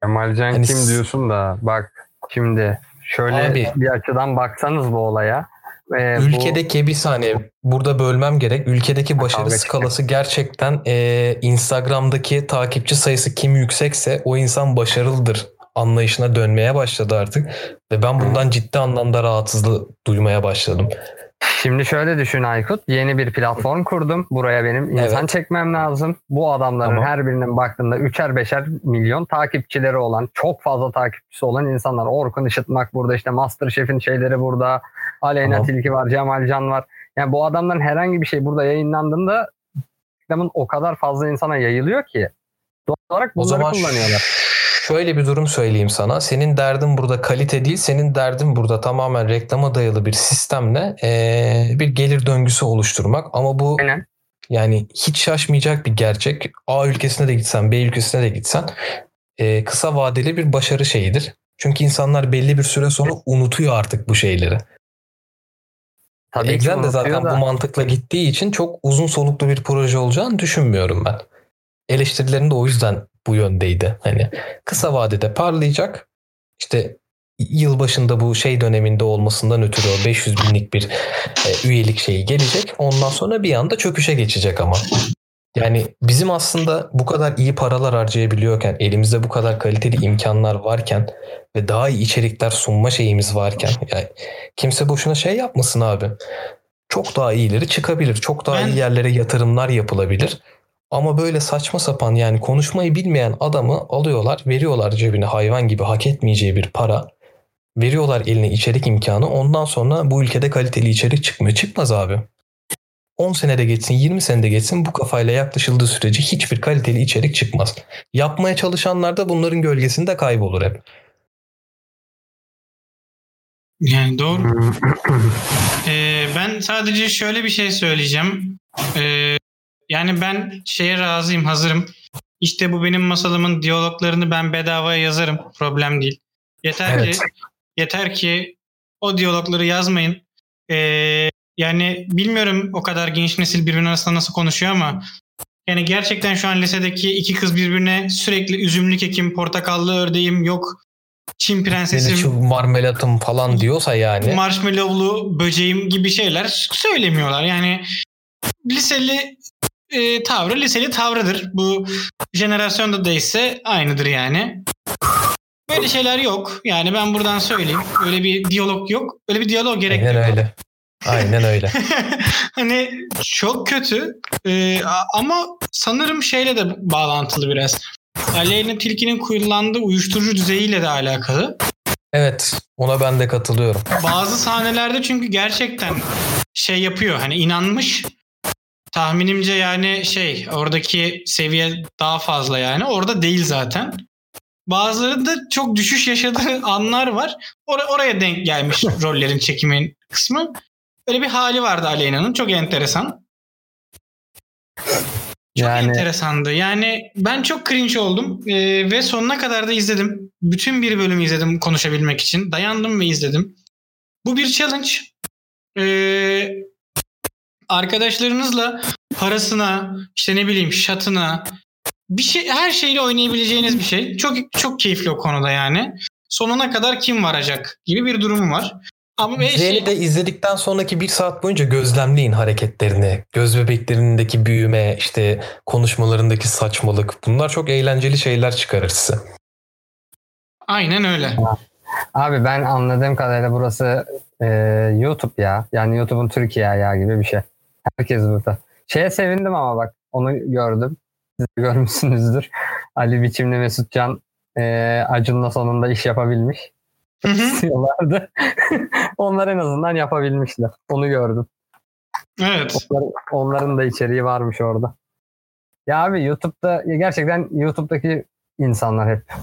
Kemalcan Hani kim diyorsun da bak şimdi şöyle Abi- bir açıdan baksanız bu olaya. Bu- Ülkedeki bir saniye burada bölmem gerek. Ülkedeki başarı kavga skalası gerçekten eee, Instagram'daki takipçi sayısı kim yüksekse o insan başarılıdır anlayışına dönmeye başladı artık. Ve ben bundan ciddi anlamda rahatsızlık duymaya başladım. Şimdi şöyle düşün Aykut. Yeni bir platform kurdum. Buraya benim insan Evet. çekmem lazım. Bu adamların Tamam. her birinin baktığında üçer beşer milyon takipçileri olan, çok fazla takipçisi olan insanlar. Orkun Işıtmak burada işte Masterchef'in şeyleri burada. Aleyna Tamam. Tilki var, Cemal Can var. Yani bu adamların herhangi bir şey burada yayınlandığında reklamın o kadar fazla insana yayılıyor ki. Doğal olarak O bunları zaman kullanıyorlar. şöyle bir durum söyleyeyim sana. Senin derdin burada kalite değil. Senin derdin burada tamamen reklama dayalı bir sistemle eee, bir gelir döngüsü oluşturmak. Ama bu Aynen. Yani hiç şaşmayacak bir gerçek. A ülkesine de gitsen, B ülkesine de gitsen e, kısa vadeli bir başarı şeyidir. Çünkü insanlar belli bir süre sonra unutuyor artık bu şeyleri. Tabii ki Exxen de zaten da. bu mantıkla gittiği için çok uzun soluklu bir proje olacağını düşünmüyorum ben. Eleştirilerin de o yüzden bu yöndeydi. Hani kısa vadede parlayacak. İşte yıl başında bu şey döneminde olmasından ötürü o 500 binlik bir e, üyelik şeyi gelecek. Ondan sonra bir anda çöküşe geçecek ama. Yani bizim aslında bu kadar iyi paralar harcayabiliyorken, elimizde bu kadar kaliteli imkanlar varken ve daha iyi içerikler sunma şeyimiz varken yani kimse boşuna şey yapmasın abi. Çok daha iyileri çıkabilir. Çok daha Ben- iyi yerlere yatırımlar yapılabilir. Ama böyle saçma sapan yani konuşmayı bilmeyen adamı alıyorlar, veriyorlar cebine hayvan gibi hak etmeyeceği bir para. Veriyorlar eline içerik imkanı. Ondan sonra bu ülkede kaliteli içerik çıkmıyor. Çıkmaz abi. 10 senede geçsin, 20 senede geçsin bu kafayla yaklaşıldığı sürece hiçbir kaliteli içerik çıkmaz. Yapmaya çalışanlar da bunların gölgesinde kaybolur hep. Yani doğru. Ee, ben sadece şöyle bir şey söyleyeceğim. Ee, yani ben şeye razıyım, hazırım. İşte bu benim masalımın diyaloglarını ben bedavaya yazarım. Problem değil. Yeter Evet. ki yeter ki o diyalogları yazmayın. Ee, yani bilmiyorum o kadar genç nesil birbirinin arasında nasıl konuşuyor ama yani gerçekten şu an lisedeki iki kız birbirine sürekli üzümlü kekim, portakallı ördeğim yok. Çin prensesim şu marmelatım falan diyorsa yani. marshmallowlu böceğim gibi şeyler söylemiyorlar. Yani liseli e, tavrı liseli tavrıdır. Bu jenerasyonda değilse aynıdır yani. Böyle şeyler yok. Yani ben buradan söyleyeyim. Öyle bir diyalog yok. Öyle bir diyalog gerek Aynen yok. öyle. Aynen öyle. <laughs> hani çok kötü Ee, ama sanırım şeyle de bağlantılı biraz. Aleyna Tilki'nin kullandığı uyuşturucu düzeyiyle de alakalı. Evet ona ben de katılıyorum. Bazı sahnelerde çünkü gerçekten şey yapıyor. Hani inanmış. Tahminimce yani şey oradaki seviye daha fazla yani. Orada değil zaten. Bazılarında çok düşüş yaşadığı <laughs> anlar var. Or- oraya denk gelmiş <laughs> rollerin çekimin kısmı. Öyle bir hali vardı Aleyna'nın. Çok enteresan. Çok Yani- enteresandı. Yani ben çok cringe oldum Ee, ve sonuna kadar da izledim. Bütün bir bölümü izledim konuşabilmek için. Dayandım ve izledim. Bu bir challenge. Ee, arkadaşlarınızla parasına, işte ne bileyim şatına, bir şey her şeyle oynayabileceğiniz bir şey. Çok çok keyifli o konuda yani. Sonuna kadar kim varacak gibi bir durumu var. Ama ben şey, de izledikten sonraki bir saat boyunca gözlemleyin hareketlerini. Göz bebeklerindeki büyüme, işte konuşmalarındaki saçmalık. Bunlar çok eğlenceli şeyler çıkarır size. aynen öyle. Abi ben anladığım kadarıyla burası e, YouTube ya. Yani YouTube'un Türkiye ya gibi bir şey. Herkes burada. Şeye sevindim ama bak onu gördüm. Siz <laughs> görmüşsünüzdür. Ali Biçimli Mesutcan e, Acun'la sonunda iş yapabilmiş. İstiyorlardı. <laughs> Onlar en azından yapabilmişler. Onu gördüm. evet. Onların, onların da içeriği varmış orada. Ya abi YouTube'da ya gerçekten YouTube'daki insanlar hep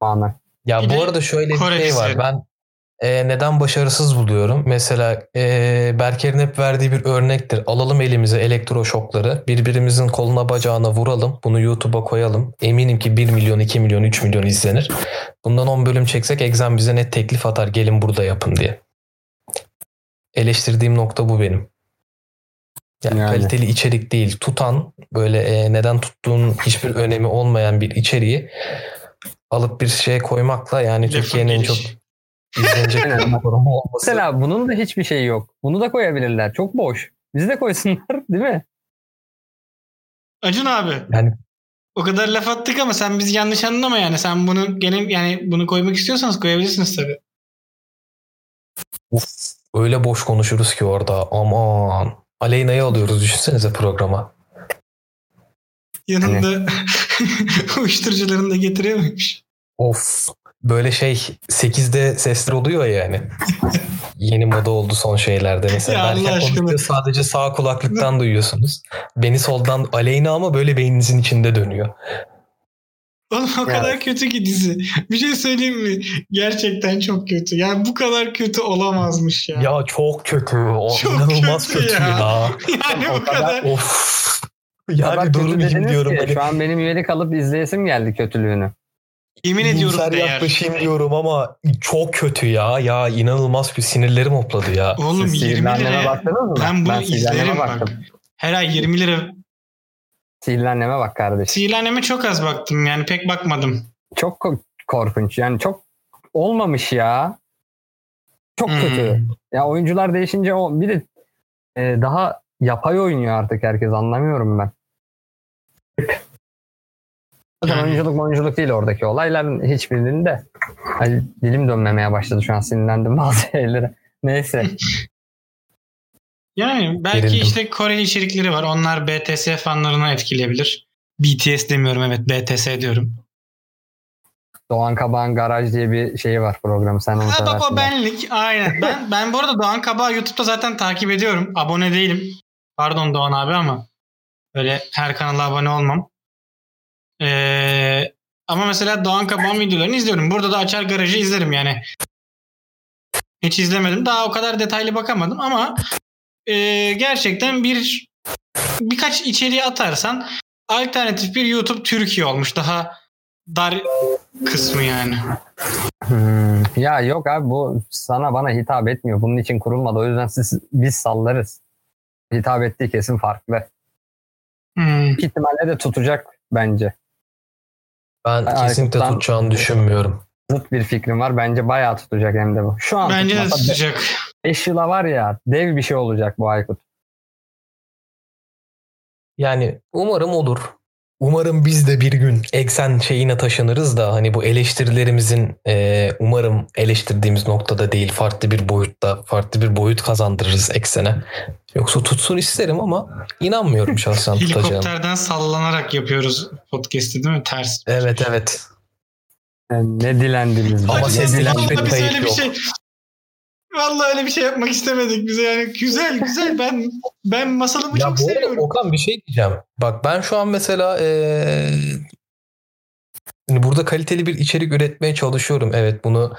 bana. Ya Bir bu arada şöyle bir Kore şey var. Ben e, neden başarısız buluyorum? Mesela e, Berker'in hep verdiği bir örnektir. Alalım elimize elektroşokları. Birbirimizin koluna bacağına vuralım. Bunu YouTube'a koyalım. Eminim ki 1 milyon, 2 milyon, 3 milyon izlenir. Bundan 10 bölüm çeksek Exxon bize net teklif atar. Gelin burada yapın diye. Eleştirdiğim nokta bu benim. Yani, Yani. kaliteli içerik değil. Tutan böyle e, neden tuttuğun hiçbir önemi olmayan bir içeriği alıp bir şeye koymakla yani Türkiye'nin en çok. İzlenecek <laughs> kurumu olması. Mesela bunun da hiçbir şeyi yok. Bunu da koyabilirler. Çok boş. Bizi de koysunlar <laughs> değil mi? Acun abi. Yani O kadar laf attık ama sen bizi yanlış anlama yani. Sen bunu gene yani bunu koymak istiyorsanız koyabilirsiniz tabii. uf, öyle boş konuşuruz ki orada. Aman. Aleyna'yı alıyoruz düşünsenize programa. Yanında <laughs> uyuşturucularını da getiriyor muymuş? Of. Böyle şey 8'de sesler oluyor ya yani. Yeni moda oldu son şeylerde. Mesela Ya konuşuyor sadece sağ kulaklıktan duyuyorsunuz. Beni soldan Aleyna ama böyle beyninizin içinde dönüyor. Oğlum o kadar kötü ki dizi. Bir şey söyleyeyim mi? Gerçekten çok kötü. Yani bu kadar kötü olamazmış ya. Ya çok kötü. O Çok inanılmaz kötü kötü, ya. ya. <laughs> yani O bu kadar. Of. Ya Ya bak bir kötü durmayayım diyorum. ki, Hani Şu an benim üyelik alıp izleyesim geldi kötülüğünü. Yemin ediyorum iyimser değer. yaklaşayım diyorum ama çok kötü ya. Ya inanılmaz bir sinirlerim hopladı ya. Oğlum Siz 20 Sihirli Annem'e lira. baktınız mı? Ben bunu Annem'e izlerim bak. baktım. Her ay 20 lira. Sihirli Annem'e bak kardeşim. Sihirli Annem'e çok az baktım yani pek bakmadım. Çok ko- korkunç. Yani çok olmamış ya. Çok Hmm. kötü. Ya oyuncular değişince o bir de e, daha yapay oynuyor artık herkes anlamıyorum ben. Zaten Yani. oyunculuk oyunculuk değil oradaki olayların hiçbirinde. Ay, dilim dönmemeye başladı şu an sinirlendim <laughs> bazı şeylere. Neyse. Yani belki Gerildim. işte Koreli içerikleri var. Onlar BTS fanlarına etkileyebilir. BTS demiyorum evet BTS diyorum. Doğan Kabağ'ın Garaj diye bir şeyi var programı. Sen onu Ha, bak o benlik. Aynen. Ben <laughs> ben bu arada Doğan Kabak'ı YouTube'da zaten takip ediyorum. Abone değilim. Pardon Doğan abi ama öyle her kanala abone olmam. Ee, ama mesela Doğan Kabak'ın videolarını izliyorum. Burada da açar garajı izlerim yani. Hiç izlemedim. Daha o kadar detaylı bakamadım ama e, gerçekten bir birkaç içeriği atarsan alternatif bir YouTube Türkiye olmuş. Daha dar kısmı yani. Hmm. Ya yok abi bu sana bana hitap etmiyor. Bunun için kurulmadı. O yüzden siz, biz sallarız. Hitap ettiği kesin farklı. Hmm. İhtimalle de tutacak bence. Ben Ay, kesinlikle Aykut'tan- tutacağını düşünmüyorum. Zıt bir fikrim var. Bence bayağı tutacak hem de bu. Şu an Bence de tutacak. 5 yıla var ya dev bir şey olacak bu Aykut. Yani umarım olur. Umarım biz de bir gün eksen şeyine taşınırız da hani bu eleştirilerimizin e, umarım eleştirdiğimiz noktada değil farklı bir boyutta farklı bir boyut kazandırırız eksene. Yoksa tutsun isterim ama inanmıyorum şahsen tutacağını. <laughs> Helikopterden sallanarak yapıyoruz podcast'i değil mi? Ters. Evet evet. Yani ne dilendiniz. Ama kayıt öyle bir yok. şey Vallahi öyle bir şey yapmak istemedik bize yani güzel güzel ben ben masalımı Ya çok bu arada seviyorum. Okan bir şey diyeceğim. Bak ben şu an mesela eee, hani burada kaliteli bir içerik üretmeye çalışıyorum. Evet bunu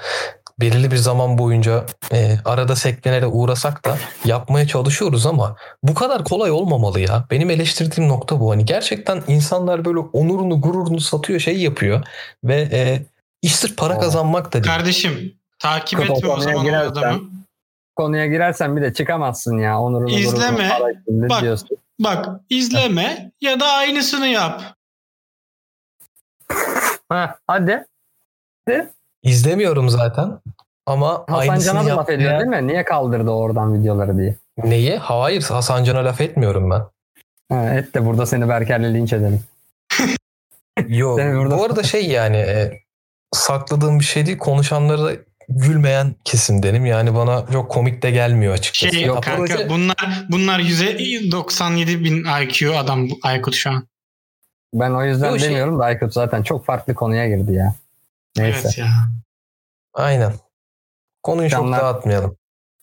belirli bir zaman boyunca eee, arada sekmelere uğrasak da yapmaya çalışıyoruz ama bu kadar kolay olmamalı ya. Benim eleştirdiğim nokta bu. Hani gerçekten insanlar böyle onurunu gururunu satıyor şey yapıyor ve eee iş sırf para kazanmak da değil. Kardeşim takip Kıt etme o zaman o girersen- adamı. Konuya girersen bir de çıkamazsın ya. Onurunu İzleme. gururunu Bak. diyorsun. Bak izleme ya da aynısını yap. Ha, hadi. İzlemiyorum zaten. Ama Hasan Can'a da laf ediyor değil mi? Niye kaldırdı oradan videoları diye. Neyi? Hayır Hasan Can'a laf etmiyorum ben. Ha, et de burada seni Berker'le linç edelim. Yok. Burada- Bu arada şey yani e, sakladığım bir şey değil. Konuşanları da gülmeyen kesimdenim. Yani bana çok komik de gelmiyor açıkçası. Şey Ya kanka proje- bunlar bunlar yüze 97 bin IQ adam Aykut şu an. Ben o yüzden Yo, şey- demiyorum da Aykut zaten çok farklı konuya girdi ya. Neyse. Evet ya. Aynen. Konuyu çok Canlar- dağıtmayalım.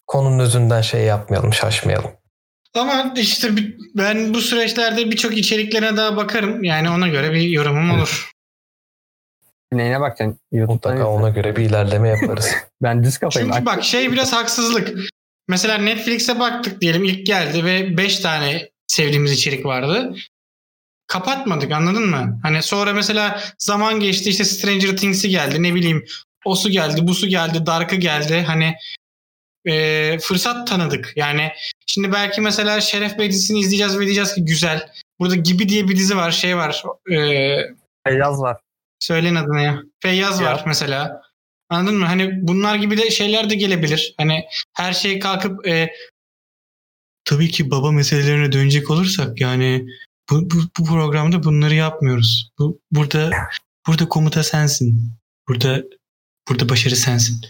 Konunun özünden şey yapmayalım, şaşmayalım. Ama işte ben bu süreçlerde birçok içeriklerine daha bakarım. Yani ona göre bir yorumum olur. Neyine bakacaksın? Mutlaka izle. ona göre bir ilerleme yaparız. <laughs> Ben düz kafayım. Çünkü bak şey biraz haksızlık. Mesela Netflix'e baktık diyelim ilk geldi ve 5 tane sevdiğimiz içerik vardı. Kapatmadık anladın mı? Hani sonra mesela zaman geçti işte Stranger Things'i geldi ne bileyim o su geldi bu su geldi Dark'ı geldi hani e, fırsat tanıdık. Yani şimdi belki mesela Şeref Bey dizisini izleyeceğiz ve diyeceğiz ki güzel. Burada Gibi diye bir dizi var şey var e, Beyaz var. Söyleyin adını ya. Feyyaz var Ya. mesela. Anladın mı? Hani bunlar gibi de şeyler de gelebilir. Hani her şey kalkıp e, tabii ki baba meselelerine dönecek olursak yani bu, bu, bu programda bunları yapmıyoruz. Bu burada burada komuta sensin. Burada burada başarı sensin.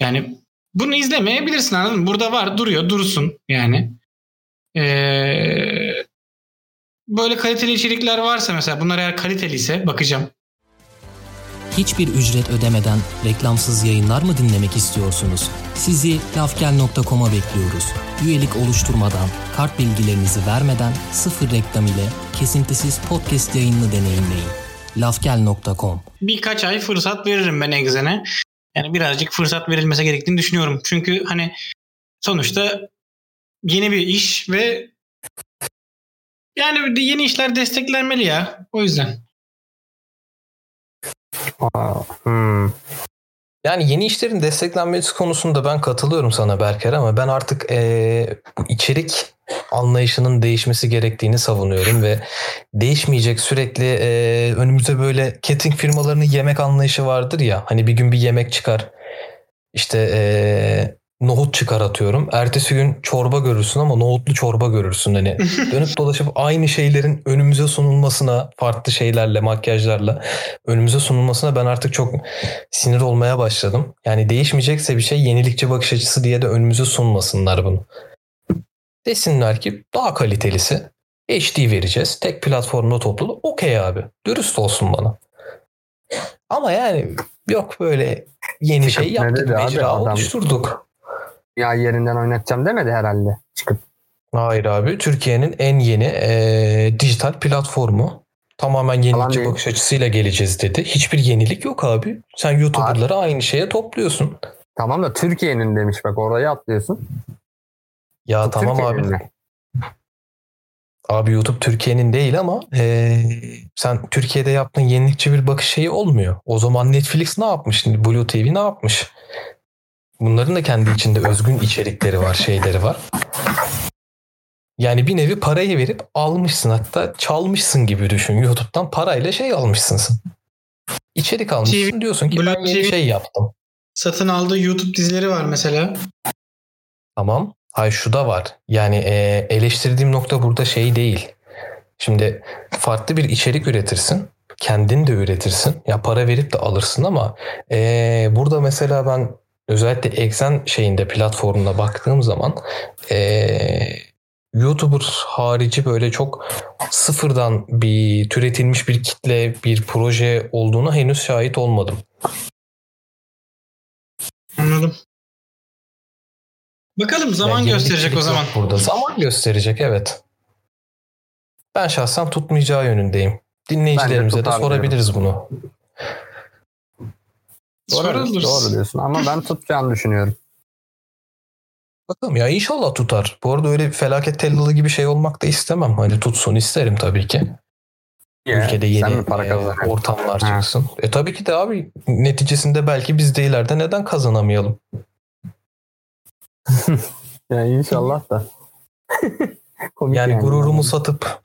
Yani bunu izlemeyebilirsin anladın mı? Burada var duruyor dursun yani. Ee, böyle kaliteli içerikler varsa mesela bunlar eğer kaliteliyse bakacağım. Hiçbir ücret ödemeden reklamsız yayınlar mı dinlemek istiyorsunuz? Sizi lafgel.com'a bekliyoruz. Üyelik oluşturmadan, kart bilgilerinizi vermeden sıfır reklam ile kesintisiz podcast yayınını deneyimleyin. lafgel.com birkaç ay fırsat veririm ben Exen'e. Yani birazcık fırsat verilmesi gerektiğini düşünüyorum. Çünkü hani sonuçta yeni bir iş ve yani yeni işler desteklenmeli ya. O yüzden. Hmm. Yani yeni işlerin desteklenmesi konusunda ben katılıyorum sana Berker ama ben artık eee, bu içerik anlayışının değişmesi gerektiğini savunuyorum ve değişmeyecek sürekli eee, önümüze böyle catering firmalarının yemek anlayışı vardır ya hani bir gün bir yemek çıkar işte eee, nohut çıkar atıyorum ertesi gün çorba görürsün ama nohutlu çorba görürsün hani <laughs> dönüp dolaşıp aynı şeylerin önümüze sunulmasına farklı şeylerle makyajlarla önümüze sunulmasına ben artık çok sinir olmaya başladım. Yani değişmeyecekse bir şey yenilikçi bakış açısı diye de önümüze sunmasınlar bunu. Desinler ki daha kalitelisi HD vereceğiz. Tek platformda topladı. Okey abi. Dürüst olsun bana. Ama yani yok böyle yeni Çıkıp şey yaptık. Mecra adam? oluşturduk. Ya yerinden oynatacağım demedi herhalde. Çıkıp. Hayır abi. Türkiye'nin en yeni eee, dijital platformu. Tamamen yenilikçi bakış açısıyla geleceğiz dedi. Hiçbir yenilik yok abi. Sen YouTuber'ları aynı şeye topluyorsun. Tamam da Türkiye'nin demiş bak orayı atlıyorsun. Ya Bu tamam abi. Mi? Abi YouTube Türkiye'nin değil ama eee, sen Türkiye'de yaptığın yenilikçi bir bakış şeyi olmuyor. O zaman Netflix ne yapmış? Şimdi Blue TV ne yapmış? Bunların da kendi içinde özgün içerikleri var, şeyleri var. Yani bir nevi parayı verip almışsın hatta çalmışsın gibi düşün. YouTube'dan parayla şey almışsın sen. İçerik almışsın diyorsun ki Blue ben yeni TV şey yaptım. Satın aldığı YouTube dizileri var mesela. Tamam. Hayır şu da var. Yani e, eleştirdiğim nokta burada şey değil. Şimdi farklı bir içerik üretirsin. Kendin de üretirsin. Ya para verip de alırsın ama e, burada mesela ben özellikle Exen şeyinde platformuna baktığım zaman e, YouTuber harici böyle çok sıfırdan bir türetilmiş bir kitle, bir proje olduğuna henüz şahit olmadım. Anladım. Bakalım zaman Yani gösterecek o zaman. Burada zaman gösterecek evet. Ben şahsen tutmayacağı yönündeyim. Dinleyicilerimize de tutar sorabiliriz bunu. Doğru, Sorulur. doğru diyorsun ama ben tutacağını düşünüyorum. Bakalım ya inşallah tutar. Bu arada öyle bir felaket tellalı gibi şey olmak da istemem. Hani tutsun isterim tabii ki. Ülkede Sen yeni para e, ortamlar Ha. çıksın. E tabii ki de abi neticesinde belki biz de ileride neden kazanamayalım? <laughs> Ya inşallah da. <laughs> Komik Yani gururumu satıp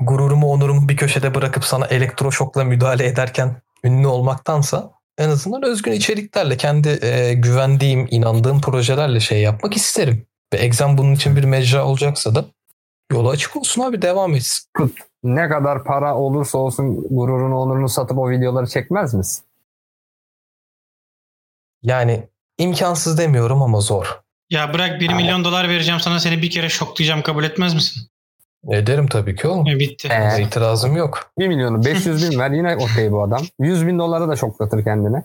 gururumu onurumu bir köşede bırakıp sana elektroşokla müdahale ederken ünlü olmaktansa en azından özgün içeriklerle kendi e, güvendiğim, inandığım projelerle şey yapmak isterim. Ve Exam bunun için bir mecra olacaksa da yolu açık olsun abi devam etsin. Ne kadar para olursa olsun gururunu onurunu satıp o videoları çekmez misin? Yani imkansız demiyorum ama zor. Ya bırak 1 milyon dolar vereceğim sana seni bir kere şoklayacağım kabul etmez misin? Ederim tabii ki oğlum. E, bitti. Ee, İtirazım yok. 1 milyonu 500 bin <laughs> ver yine okey bu adam. 100 bin dolara da şoklatır kendine.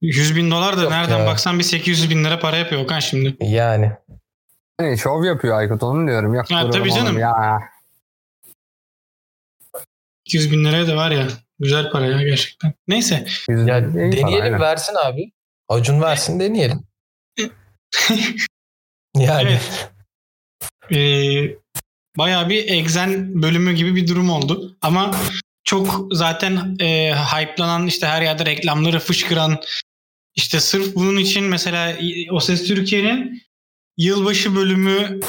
100 bin dolar da Yok nereden ya. baksan bir 800 bin lira para yapıyor Okan şimdi. Yani Hani şov yapıyor Aykut onu diyorum. Yok, gururum tabii canım. onurum. Ya. 200 bin liraya da var ya. Güzel para ya gerçekten. Neyse. 100 ya para, deneyelim aynen. versin abi. Acun versin deneyelim. <laughs> Yani Evet. Ee, bayağı bir egzen bölümü gibi bir durum oldu. Ama çok zaten e, hype'lanan işte her yerde reklamları fışkıran işte sırf bunun için mesela O Ses Türkiye'nin yılbaşı bölümü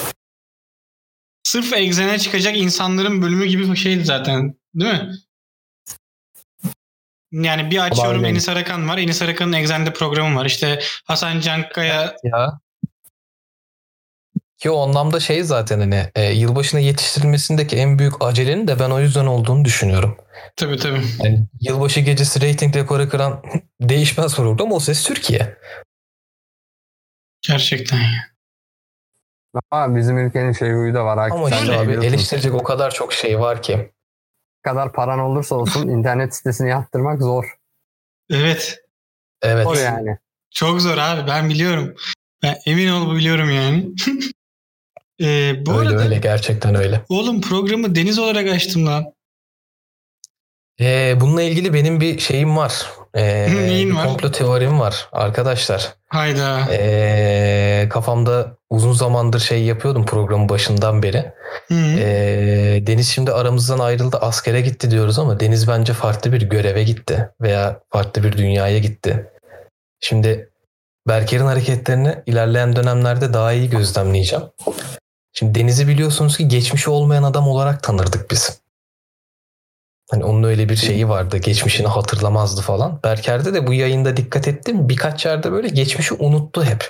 sırf egzene çıkacak insanların bölümü gibi bir şeydi zaten. Değil mi? Yani bir açıyorum. Enis Arakan var. Enis Arakan'ın egzende programı var. İşte Hasan Cankaya ya. Ki o anlamda şey zaten hani e, yılbaşına yetiştirilmesindeki en büyük acelenin de ben o yüzden olduğunu düşünüyorum. tabii tabii. Yani yılbaşı gecesi reyting rekoru kıran <laughs> değişmez program o ses Türkiye. Gerçekten. Ama bizim ülkenin şey huyu da var. Ama işte abi eleştirecek o kadar çok şey var ki. Ne kadar paran olursa olsun <laughs> internet sitesini yaptırmak zor. Evet. Evet. Zor yani. Çok zor abi ben biliyorum. Ben emin ol biliyorum yani. <laughs> Ee, bu öyle arada öyle gerçekten öyle. oğlum programı Deniz olarak açtım lan. Ee, bununla ilgili benim bir şeyim var. Ee, <laughs> Neyin var? komplo teorim var arkadaşlar. Hayda. Ee, kafamda uzun zamandır şey yapıyordum programın başından beri. Hı. Ee, Deniz şimdi aramızdan ayrıldı askere gitti diyoruz ama Deniz bence farklı bir göreve gitti veya farklı bir dünyaya gitti. Şimdi Berker'in hareketlerini ilerleyen dönemlerde daha iyi gözlemleyeceğim. Şimdi Deniz'i biliyorsunuz ki geçmişi olmayan adam olarak tanırdık biz. Hani onun öyle bir şeyi vardı. Geçmişini hatırlamazdı falan. Berker'de de bu yayında dikkat ettim. Birkaç yerde böyle geçmişi unuttu hep.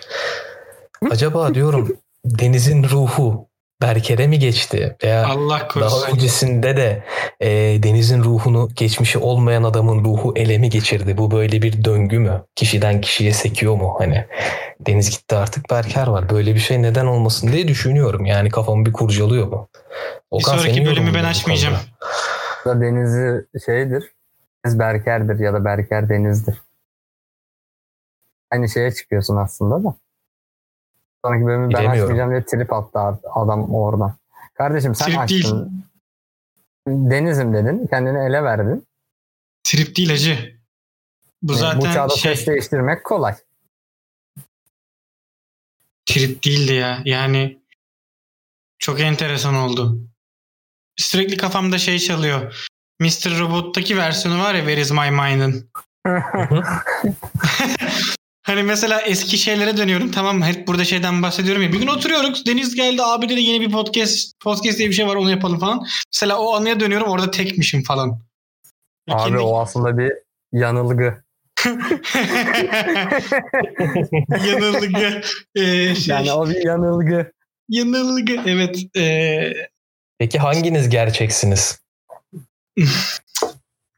Acaba diyorum Deniz'in ruhu Berker'e mi geçti? Veya Allah korusun. daha öncesinde de e, Deniz'in ruhunu geçmişi olmayan adamın ruhu ele mi geçirdi? Bu böyle bir döngü mü? Kişiden kişiye sekiyor mu? Hani Deniz gitti artık Berker var. Böyle bir şey neden olmasın diye düşünüyorum. Yani kafamı bir kurcalıyor bu. Bir Okan, sonraki senin bölümü ben açmayacağım. Da denizi şeydir. Deniz Berker'dir ya da Berker Deniz'dir. Aynı şeye çıkıyorsun aslında da. Sonraki bölümü ben açmayacağım diye trip attı adam oradan. Kardeşim sen Trip değil. açtın. Denizim dedin. Kendini ele verdin. Trip değil hacı. Bu Bu zaten çağda şey, ses değiştirmek kolay. trip değildi ya. Yani çok enteresan oldu. Sürekli kafamda şey çalıyor. Mr. Robot'taki versiyonu var ya Where is my mind'ın. <laughs> <laughs> Hani mesela eski şeylere dönüyorum tamam mı? Hep burada şeyden bahsediyorum ya. Bir gün oturuyoruz. Deniz geldi abi dedi yeni bir podcast podcast diye bir şey var onu yapalım falan. Mesela o anıya dönüyorum orada tekmişim falan. Abi kendi- o aslında bir yanılgı. <laughs> yanılgı. Ee, şey, Yani o bir yanılgı. yanılgı. Evet. ee, Peki hanginiz gerçeksiniz? <laughs>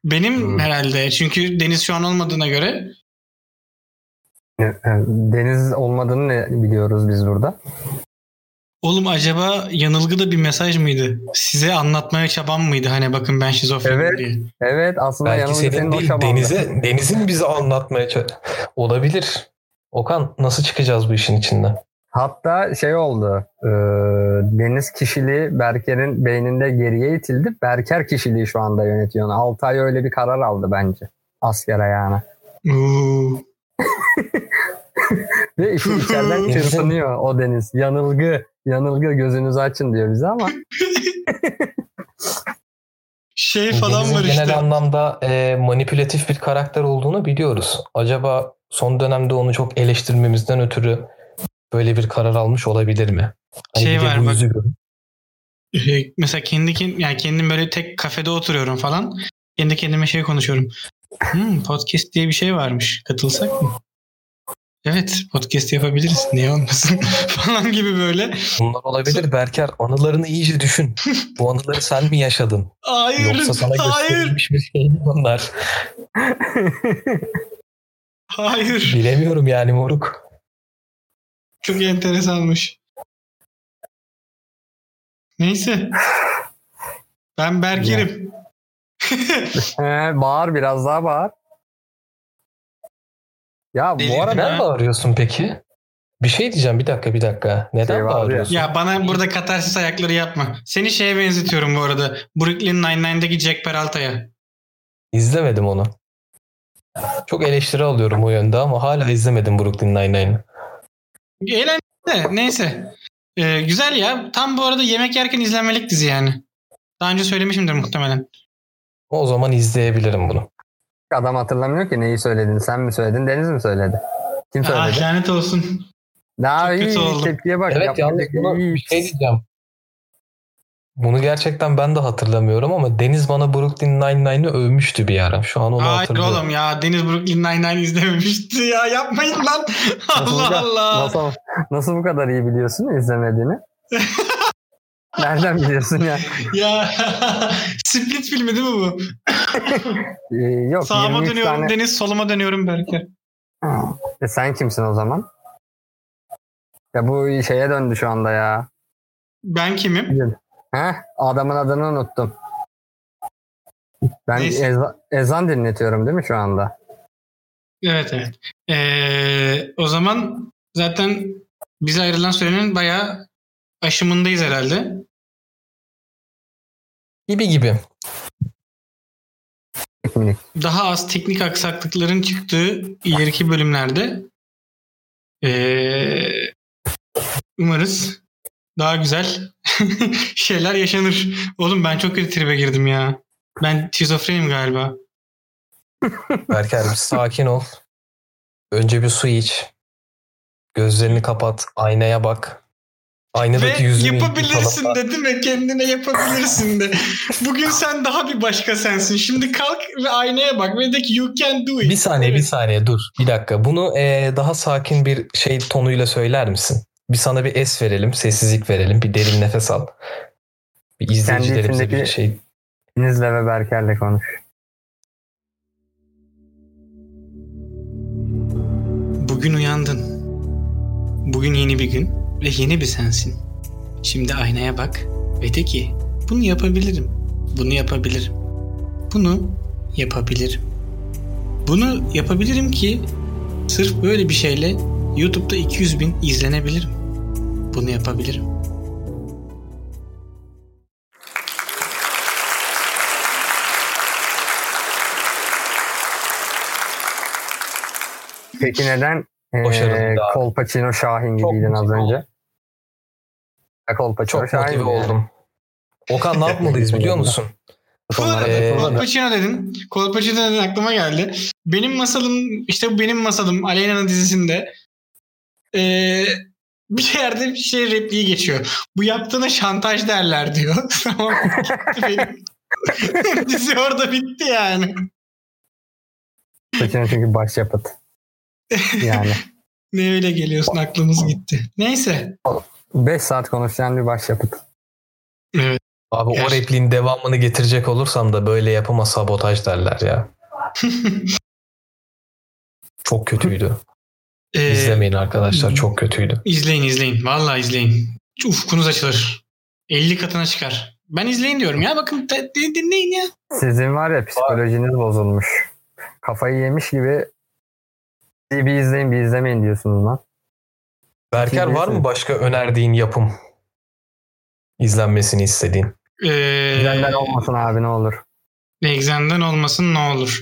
benim Hmm. herhalde. Çünkü Deniz şu an olmadığına göre. Deniz olmadığını ne biliyoruz biz burada. Oğlum acaba yanılgı da bir mesaj mıydı? Size anlatmaya çabam mıydı? Hani bakın ben şizofrenim Evet. diye. Evet aslında Belki yanılgı senin senin değil. Deniz'e, Deniz'in bize anlatmaya ç- olabilir. Okan nasıl çıkacağız bu işin içinden? Hatta şey oldu. e, Deniz kişiliği Berker'in beyninde geriye itildi. Berker kişiliği şu anda yönetiyor. Altay öyle bir karar aldı bence. Asker ayağına. <laughs> Ve işi içeriden çırpınıyor o Deniz. Yanılgı, yanılgı gözünüzü açın diyor bize ama <laughs> Şey falan Deniz'in var genel işte. anlamda e, manipülatif bir karakter olduğunu biliyoruz. Acaba son dönemde onu çok eleştirmemizden ötürü böyle bir karar almış olabilir mi? Hani Şey var bak. Ee, Mesela kendi ken- yani kendim böyle tek kafede oturuyorum falan. Kendi kendime şey konuşuyorum. Hmm, podcast diye bir şey varmış. Katılsak mı? Evet podcast yapabiliriz. Niye olmasın? <laughs> falan gibi böyle. Bunlar olabilir Berker. Anılarını iyice düşün. Bu anıları sen mi yaşadın? Hayır. Yoksa sana hayır. gösterilmiş bir şey mi bunlar? Hayır. Bilemiyorum yani moruk. Çok enteresanmış. Neyse. Ben Berker'im. He, bağır biraz daha bağır. Ya Deli. bu arada Neden bağırıyorsun peki? Bir şey diyeceğim bir dakika bir dakika. Neden Şey bağırıyorsun? ya bana burada katarsis ayakları yapma. Seni şeye benzetiyorum bu arada. Brooklyn Nine-Nine'deki Jack Peralta'ya. İzlemedim onu. Çok eleştiri alıyorum o yönde ama hala izlemedim Brooklyn Nine-Nine'ı. Eğlenceli neyse. Ee, güzel ya. Tam bu arada yemek yerken izlenmelik dizi yani. Daha önce söylemişimdir muhtemelen. O zaman izleyebilirim bunu. Adam hatırlamıyor ki neyi söyledin. Sen mi söyledin? Deniz mi söyledi? Kim Ah söyledi? lanet olsun. Daha çok iyi kötü oldum. tepkiye bak. Evet yalnız bunu iyi. bir şey diyeceğim. Bunu gerçekten ben de hatırlamıyorum ama Deniz bana Brooklyn Nine-Nine'ı övmüştü bir ara. Şu an onu Hayır hatırlıyorum. oğlum ya. Deniz Brooklyn Nine-Nine izlememişti ya. Yapmayın lan. <laughs> Nasıl bu Allah kadar- Allah. Nasıl, nasıl bu kadar iyi biliyorsun izlemediğini? <laughs> <laughs> Nereden biliyorsun ya? Ya <laughs> Split filmi değil mi bu? <laughs> Ee, yok Sağıma 23 dönüyorum tane. Deniz, soluma dönüyorum Berker. Ha, E sen kimsin o zaman? Ya bu şeye döndü şu anda ya. Ben kimim? Heh, adamın adını unuttum. Ben Neyse. eza- ezan dinletiyorum değil mi şu anda? Evet evet. Ee, o zaman zaten bize ayrılan sürenin bayağı aşımındayız herhalde. Gibi gibi. <laughs> Daha az teknik aksaklıkların çıktığı ileriki bölümlerde ee, umarız daha güzel <laughs> şeyler yaşanır. Oğlum ben çok kötü tribe girdim ya. Ben şizofrenim galiba. Berker bir sakin ol. Önce bir su iç. Gözlerini kapat. Aynaya bak. Aynadaki Ve yüzünü yapabilirsin yıkala. de değil mi? Kendine yapabilirsin de. Bugün sen daha bir başka sensin. Şimdi kalk ve aynaya bak ve de ki you can do it. Bir saniye bir saniye dur. Bir dakika. Bunu eee, daha sakin bir şey tonuyla söyler misin? Bir sana bir es verelim. Sessizlik verelim. Bir derin nefes al. Bir izleyicilerimize bir şey. Deniz'le ve Berker'le konuş. Bugün uyandın. Bugün yeni bir gün ve yeni bir sensin. Şimdi aynaya bak ve de ki bunu yapabilirim. Bunu yapabilirim. Bunu yapabilirim. Bunu yapabilirim ki sırf böyle bir şeyle YouTube'da 200 bin izlenebilirim. Bunu yapabilirim. Peki neden ee. Kolpaçino Şahin gibiydin az önce? Çok motive yani? oldum. Okan ne <laughs> yapmalıyız biliyor musun? <laughs> Ee. Kolpaçino dedin. Kolpaçino dedin aklıma geldi. Benim masalım işte bu benim masalım Aleyna'nın dizisinde ee, bir yerde bir şey repliği geçiyor. Bu yaptığına şantaj derler diyor. <laughs> Tamam. Benim. Dizi orada bitti yani. Kolpaçino çünkü başyapıt. Yani. Ne öyle geliyorsun aklımız gitti. Neyse. 5 saat konuşan bir başyapıt. Evet. Abi o Gerçi- repliğin devamını getirecek olursam da böyle yapıma sabotaj derler ya. <laughs> Çok kötüydü. Ee, İzlemeyin arkadaşlar çok kötüydü. İzleyin izleyin. Vallahi izleyin. Ufkunuz açılır. 50 katına çıkar. Ben izleyin diyorum ya. Bakın dinleyin ya. Sizin var ya psikolojiniz bozulmuş. Kafayı yemiş gibi bir, bir izleyin bir izlemeyin diyorsunuz lan. Berker var mı başka önerdiğin yapım? İzlenmesini istediğin. Ee, olmasın abi ne olur. Exxen'den olmasın ne olur.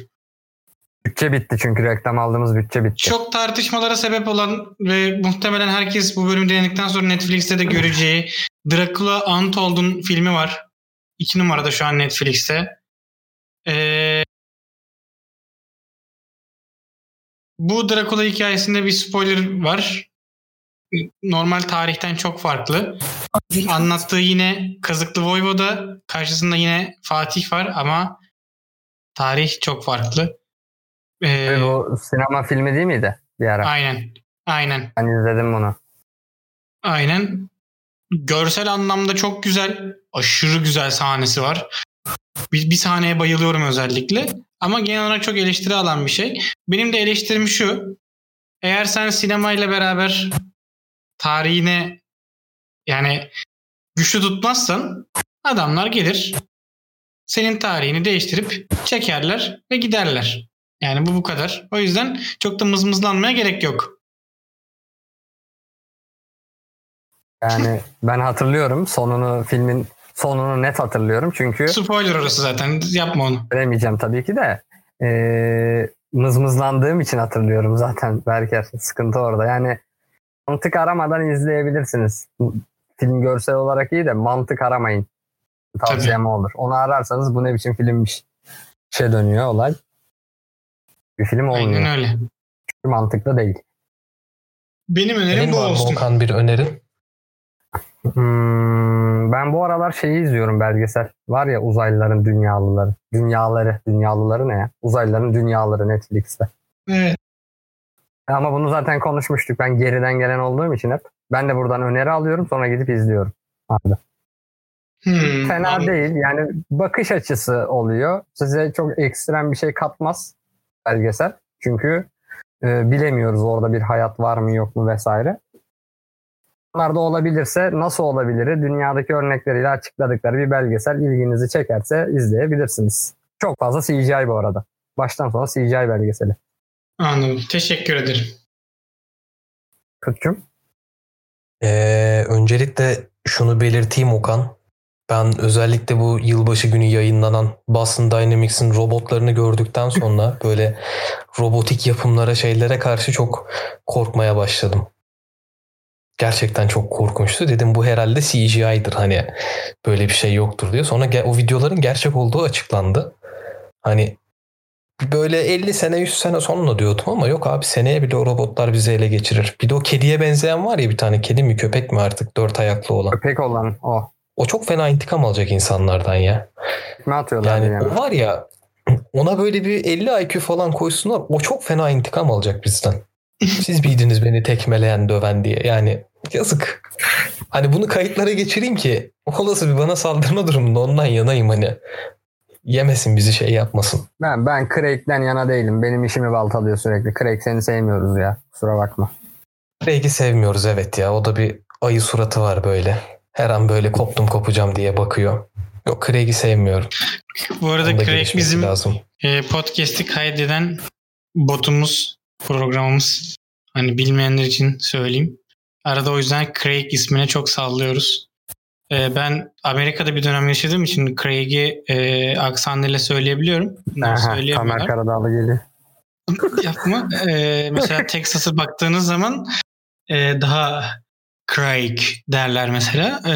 Bütçe bitti çünkü reklam aldığımız bütçe bitti. Çok tartışmalara sebep olan ve muhtemelen herkes bu bölümü dinledikten sonra Netflix'te de göreceği Dracula Untold'un filmi var. İki numarada şu an Netflix'te. Ee, bu Dracula hikayesinde bir spoiler var. Normal tarihten çok farklı. Anlattığı yine Kazıklı Voyvoda. Karşısında yine Fatih var ama tarih çok farklı. Ee, Ve bu sinema filmi değil miydi bir ara? aynen. Aynen. Ben izledim bunu. Aynen. Görsel anlamda çok güzel. Aşırı güzel sahnesi var. Bir, bir sahneye bayılıyorum özellikle. Ama genel olarak çok eleştiri alan bir şey. Benim de eleştirim şu. Eğer sen sinemayla beraber tarihine yani güçlü tutmazsan adamlar gelir senin tarihini değiştirip çekerler ve giderler. Yani bu bu kadar. O yüzden çok da mızmızlanmaya gerek yok. Yani ben hatırlıyorum sonunu filmin sonunu net hatırlıyorum çünkü Spoiler orası zaten. Yapma onu. veremeyeceğim tabii ki de ee, mızmızlandığım için hatırlıyorum zaten Berker. Sıkıntı orada. Yani mantık aramadan izleyebilirsiniz. Film görsel olarak iyi de mantık aramayın. Tavsiyem o olur. Onu ararsanız bu ne biçim filmmiş. Şey dönüyor olay. Bir film olmuyor. Aynen öyle. Çünkü mantıklı değil. Benim önerim Senin bu var olsun. Okan bir önerin? Hmm, ben bu aralar şeyi izliyorum belgesel. Var ya uzaylıların dünyalıları. Dünyaları. Dünyalıları ne ya? Uzaylıların dünyaları Netflix'te. Evet. Ama bunu zaten konuşmuştuk. Ben geriden gelen olduğum için hep. Ben de buradan öneri alıyorum sonra gidip izliyorum. Abi. Hmm, Fena anladım. değil. Yani bakış açısı oluyor. Size çok ekstrem bir şey katmaz belgesel. Çünkü e, bilemiyoruz orada bir hayat var mı yok mu vesaire. Bunlar da olabilirse nasıl olabilir? Dünyadaki örnekleriyle açıkladıkları bir belgesel ilginizi çekerse izleyebilirsiniz. Çok fazla CGI bu arada. Baştan sona CGI belgeseli. Anladım. Teşekkür ederim. Kutçum. Ee, öncelikle şunu belirteyim Okan. Ben özellikle bu yılbaşı günü yayınlanan Boston Dynamics'in robotlarını gördükten sonra <laughs> böyle robotik yapımlara şeylere karşı çok korkmaya başladım. Gerçekten çok korkunçtu. Dedim bu herhalde CGI'dir hani böyle bir şey yoktur diye. Sonra o videoların gerçek olduğu açıklandı. Hani böyle 50 sene 100 sene sonra diyordum ama yok abi seneye bile o robotlar bizi ele geçirir. Bir de o kediye benzeyen var ya bir tane kedi mi köpek mi artık dört ayaklı olan. Köpek olan o. O çok fena intikam alacak insanlardan ya. Ne atıyorlar Yani yani? o var ya ona böyle bir 50 IQ falan koysunlar o çok fena intikam alacak bizden. Siz miydiniz beni tekmeleyen döven diye yani yazık. Hani bunu kayıtlara geçireyim ki olası bir bana saldırma durumunda ondan yanayım hani. Yemesin bizi şey yapmasın. Ben ben Craig'den yana değilim. Benim işimi baltalıyor sürekli. Craig seni sevmiyoruz ya. Kusura bakma. Craig'i sevmiyoruz evet ya. O da bir ayı suratı var böyle. Her an böyle koptum kopacağım diye bakıyor. Yok Craig'i sevmiyorum. Bu arada Craig bizim lazım. e, podcast'i kaydeden botumuz, programımız. Hani bilmeyenler için söyleyeyim. Arada o yüzden Craig ismine çok sallıyoruz. E, ben Amerika'da bir dönem yaşadığım için Craig'i e, aksanıyla söyleyebiliyorum. Aha, Tamer. Karadağlı geliyor. <laughs> Yapma. E, mesela Texas'a baktığınız zaman e, daha Craig derler mesela. E,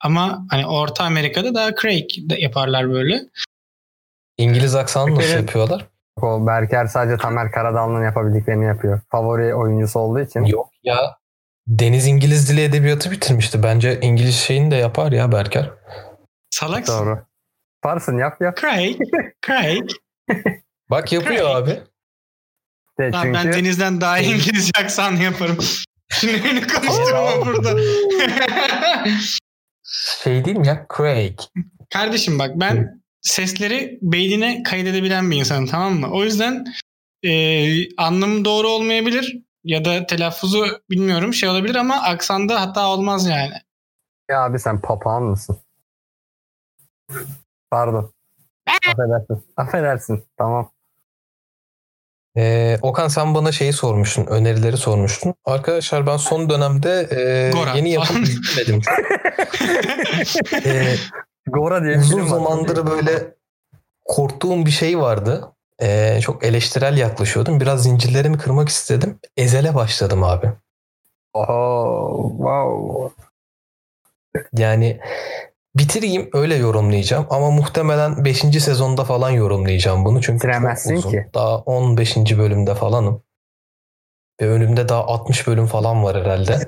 ama hani Orta Amerika'da daha Craig de yaparlar böyle. İngiliz aksanı nasıl Evet. yapıyorlar? O Berker sadece Tamer Karadağlı'nın yapabildiklerini yapıyor. Favori oyuncusu olduğu için. Yok ya. Deniz İngiliz Dili Edebiyatı bitirmişti. Bence İngiliz şeyini de yapar ya Berker. Salaksın. Doğru. Varsın yap yap. Craig. Craig. Bak yapıyor Craig. abi. De Lan çünkü ben Deniz'den daha iyi İngilizce aksan yaparım. <laughs> Şimdi beni konuşturma burada. <laughs> Şey değil mi ya? Craig. Kardeşim bak ben sesleri beynine kaydedebilen bir insanım tamam mı? O yüzden e, anlamı doğru olmayabilir ya da telaffuzu bilmiyorum şey olabilir ama aksanda hata olmaz yani. ya abi sen papağan mısın? Pardon. Affedersin. Affedersin. Tamam. Ee, Okan sen bana şeyi sormuştun. Önerileri sormuştun. Arkadaşlar ben son dönemde e, Gora. yeni yapım <laughs> izlemedim. <laughs> Ee, Gora diye bir uzun var. zamandır böyle korktuğum bir şey vardı. Ee, çok eleştirel yaklaşıyordum. Biraz zincirlerimi kırmak istedim. Ezel'e başladım abi. Oho. Wow. Yani bitireyim öyle yorumlayacağım ama muhtemelen 5. sezonda falan yorumlayacağım bunu çünkü Bitiremezsin çok uzun. ki. Daha 15. bölümde falanım. Ve önümde daha 60 bölüm falan var herhalde.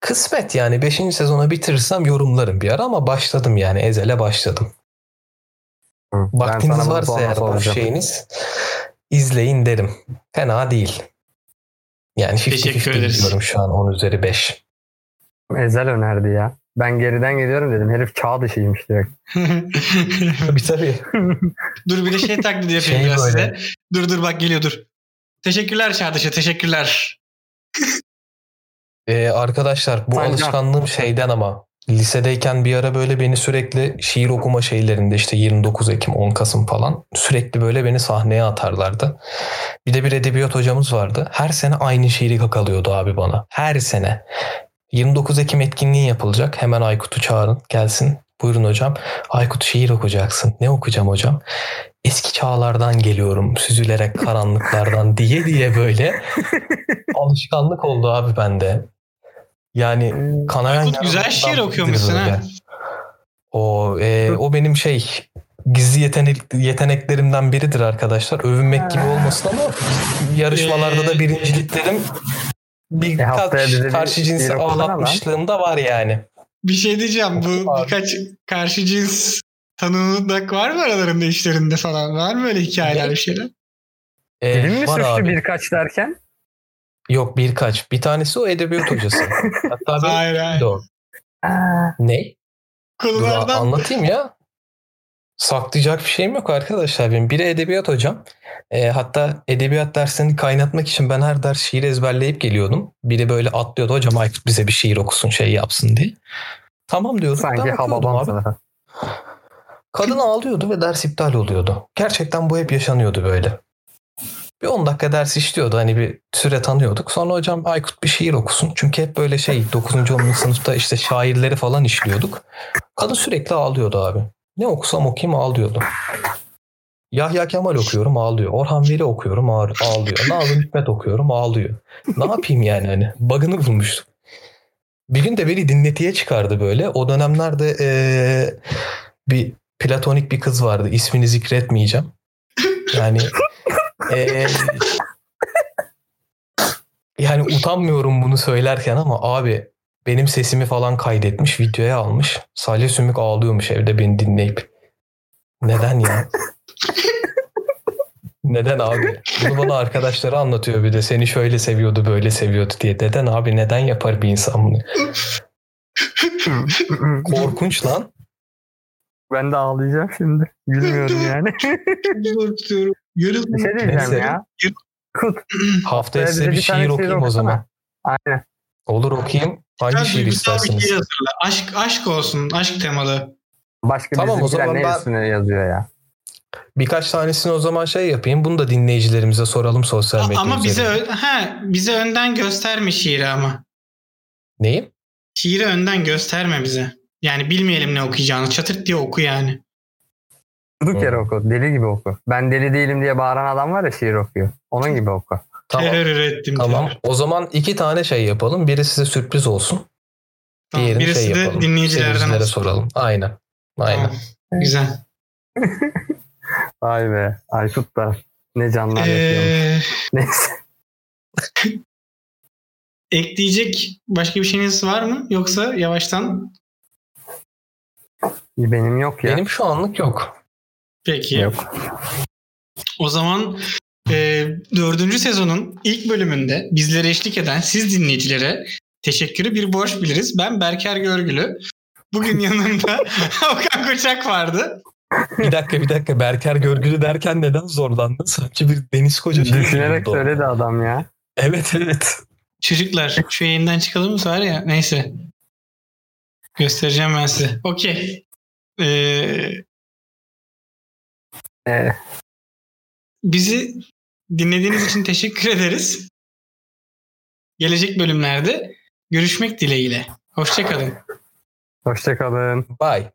Kısmet yani 5. sezona bitirirsem yorumlarım bir ara ama başladım yani Ezel'e başladım. Hı, Vaktiniz varsa eğer boş şeyiniz izleyin derim. Fena değil. Yani 50 Teşekkür ederiz. diyorum şu an 10 üzeri 5. Ezel önerdi ya. Ben geriden geliyorum dedim. Herif çağ dışıymış direkt. Tabii tabii. <laughs> dur bir de şey taklidi yapayım Şey böyle. size. Dur dur bak geliyor dur. Teşekkürler Çağdaş'a teşekkürler. Ee, arkadaşlar bu Sancar. alışkanlığım şeyden ama lisedeyken bir ara böyle beni sürekli şiir okuma şeylerinde işte 29 Ekim 10 Kasım falan sürekli böyle beni sahneye atarlardı. Bir de bir edebiyat hocamız vardı. Her sene aynı şiiri kakalıyordu abi bana. Her sene. 29 Ekim etkinliği yapılacak. Hemen Aykut'u çağırın gelsin. Buyurun hocam. Aykut şiir okuyacaksın. Ne okuyacağım hocam? Eski çağlardan geliyorum süzülerek karanlıklardan diye diye böyle <laughs> alışkanlık oldu abi bende. Yani kanayan Aykut güzel şiir okuyormuşsun böyle. ha. O e, o benim şey gizli yetenek yeteneklerimden biridir arkadaşlar. Övünmek gibi olmasın ama yarışmalarda da Ee, birinciliklerim E, birkaç bir karşı cinsi ağlatmışlığım da var yani. Bir şey diyeceğim bu birkaç karşı cins tanınık var mı aralarında işlerinde falan? Var mı öyle hikayeler bir şeyler? E, Bilim mi suçlu abi. birkaç derken? Yok birkaç. Bir tanesi o edebiyat <laughs> hocası. Hatta bir Hayır hayır. o. Ne? Dur Konulardan anlatayım ya. Saklayacak bir şeyim yok arkadaşlar benim. Biri edebiyat hocam. E, hatta edebiyat dersini kaynatmak için ben her ders şiir ezberleyip geliyordum. Biri böyle atlıyordu hocam Aykut bize bir şiir okusun şey yapsın diye. Tamam diyordum. sanki Ben abi. sınıfı. Kadın ağlıyordu ve ders iptal oluyordu. Gerçekten bu hep yaşanıyordu böyle. Bir 10 dakika ders işliyordu. Hani bir süre tanıyorduk. Sonra hocam Aykut bir şiir okusun. Çünkü hep böyle şey 9. 10. sınıfta işte şairleri falan işliyorduk. Kadın sürekli ağlıyordu abi. Ne okusam okuyayım ağlıyordu. Yahya Kemal okuyorum ağlıyor. Orhan Veli okuyorum ağ- ağlıyor. Nazım Hikmet okuyorum ağlıyor. Ne yapayım yani hani bug'ını bulmuştum. Bir gün de beni dinletiye çıkardı böyle. O dönemlerde eee, bir platonik bir kız vardı. İsmini zikretmeyeceğim. Yani eee, yani utanmıyorum bunu söylerken ama abi benim sesimi falan kaydetmiş, videoya almış. Salih Sümük ağlıyormuş evde beni dinleyip. Neden ya? Neden abi? Bunu bana arkadaşları anlatıyor bir de seni şöyle seviyordu böyle seviyordu diye. Neden abi neden yapar bir insan bunu? Korkunç lan. ben de ağlayacağım şimdi. Gülmüyorum yani. <laughs> korkuyorum. Yarın bir şey diyeceğim Neyse. ya. Kut. Haftaya bize size bir bir şiir şiir okuyayım o zaman. Aynen. Olur okuyayım. Hangi şiir duygusal bir istersiniz? şiir hazırla. Aşk, aşk olsun. Aşk temalı. Başka Tamam, o zaman ne ben- üstüne yazıyor ya. Birkaç tanesini o zaman şey yapayım. Bunu da dinleyicilerimize soralım sosyal medya ama bize üzerinden. ö- ha, bize önden gösterme şiiri ama. Neyi? Şiiri önden gösterme bize. Yani bilmeyelim ne okuyacağını. Çatırt diye oku yani. Durduk yere oku. Deli gibi oku. Ben deli değilim diye bağıran adam var ya şiir okuyor. Onun gibi oku. Tamam. Terör ürettim. Tamam. terör. O zaman iki tane şey yapalım. Biri size sürpriz olsun. Tamam, Diğerini Birisi şey de yapalım. dinleyicilerden Seyircilere olsun. soralım. Aynen. Aynen. Tamam, Güzel. <laughs> Vay be. Aykut da ne canlar yapıyormuş. Ee, <laughs> Neyse. ekleyecek başka bir şeyiniz var mı? Yoksa yavaştan Benim yok ya. Benim şu anlık yok. Peki. Yok. O zaman e, dördüncü sezonun ilk bölümünde bizlere eşlik eden siz dinleyicilere teşekkürü bir borç biliriz. Ben Berker Görgülü. Bugün <laughs> yanımda Okan Koçak vardı. Bir dakika bir dakika. Berker Görgülü derken neden zorlandın? Sanki bir Deniz Koca Düşünerek söyledi adam ya. Evet evet. Çocuklar şu yayından çıkalım mı var ya neyse. Göstereceğim ben size. Okey. Ee, Ee, bizi dinlediğiniz için teşekkür ederiz. Gelecek bölümlerde görüşmek dileğiyle. Hoşçakalın. hoşçakalın. Bye.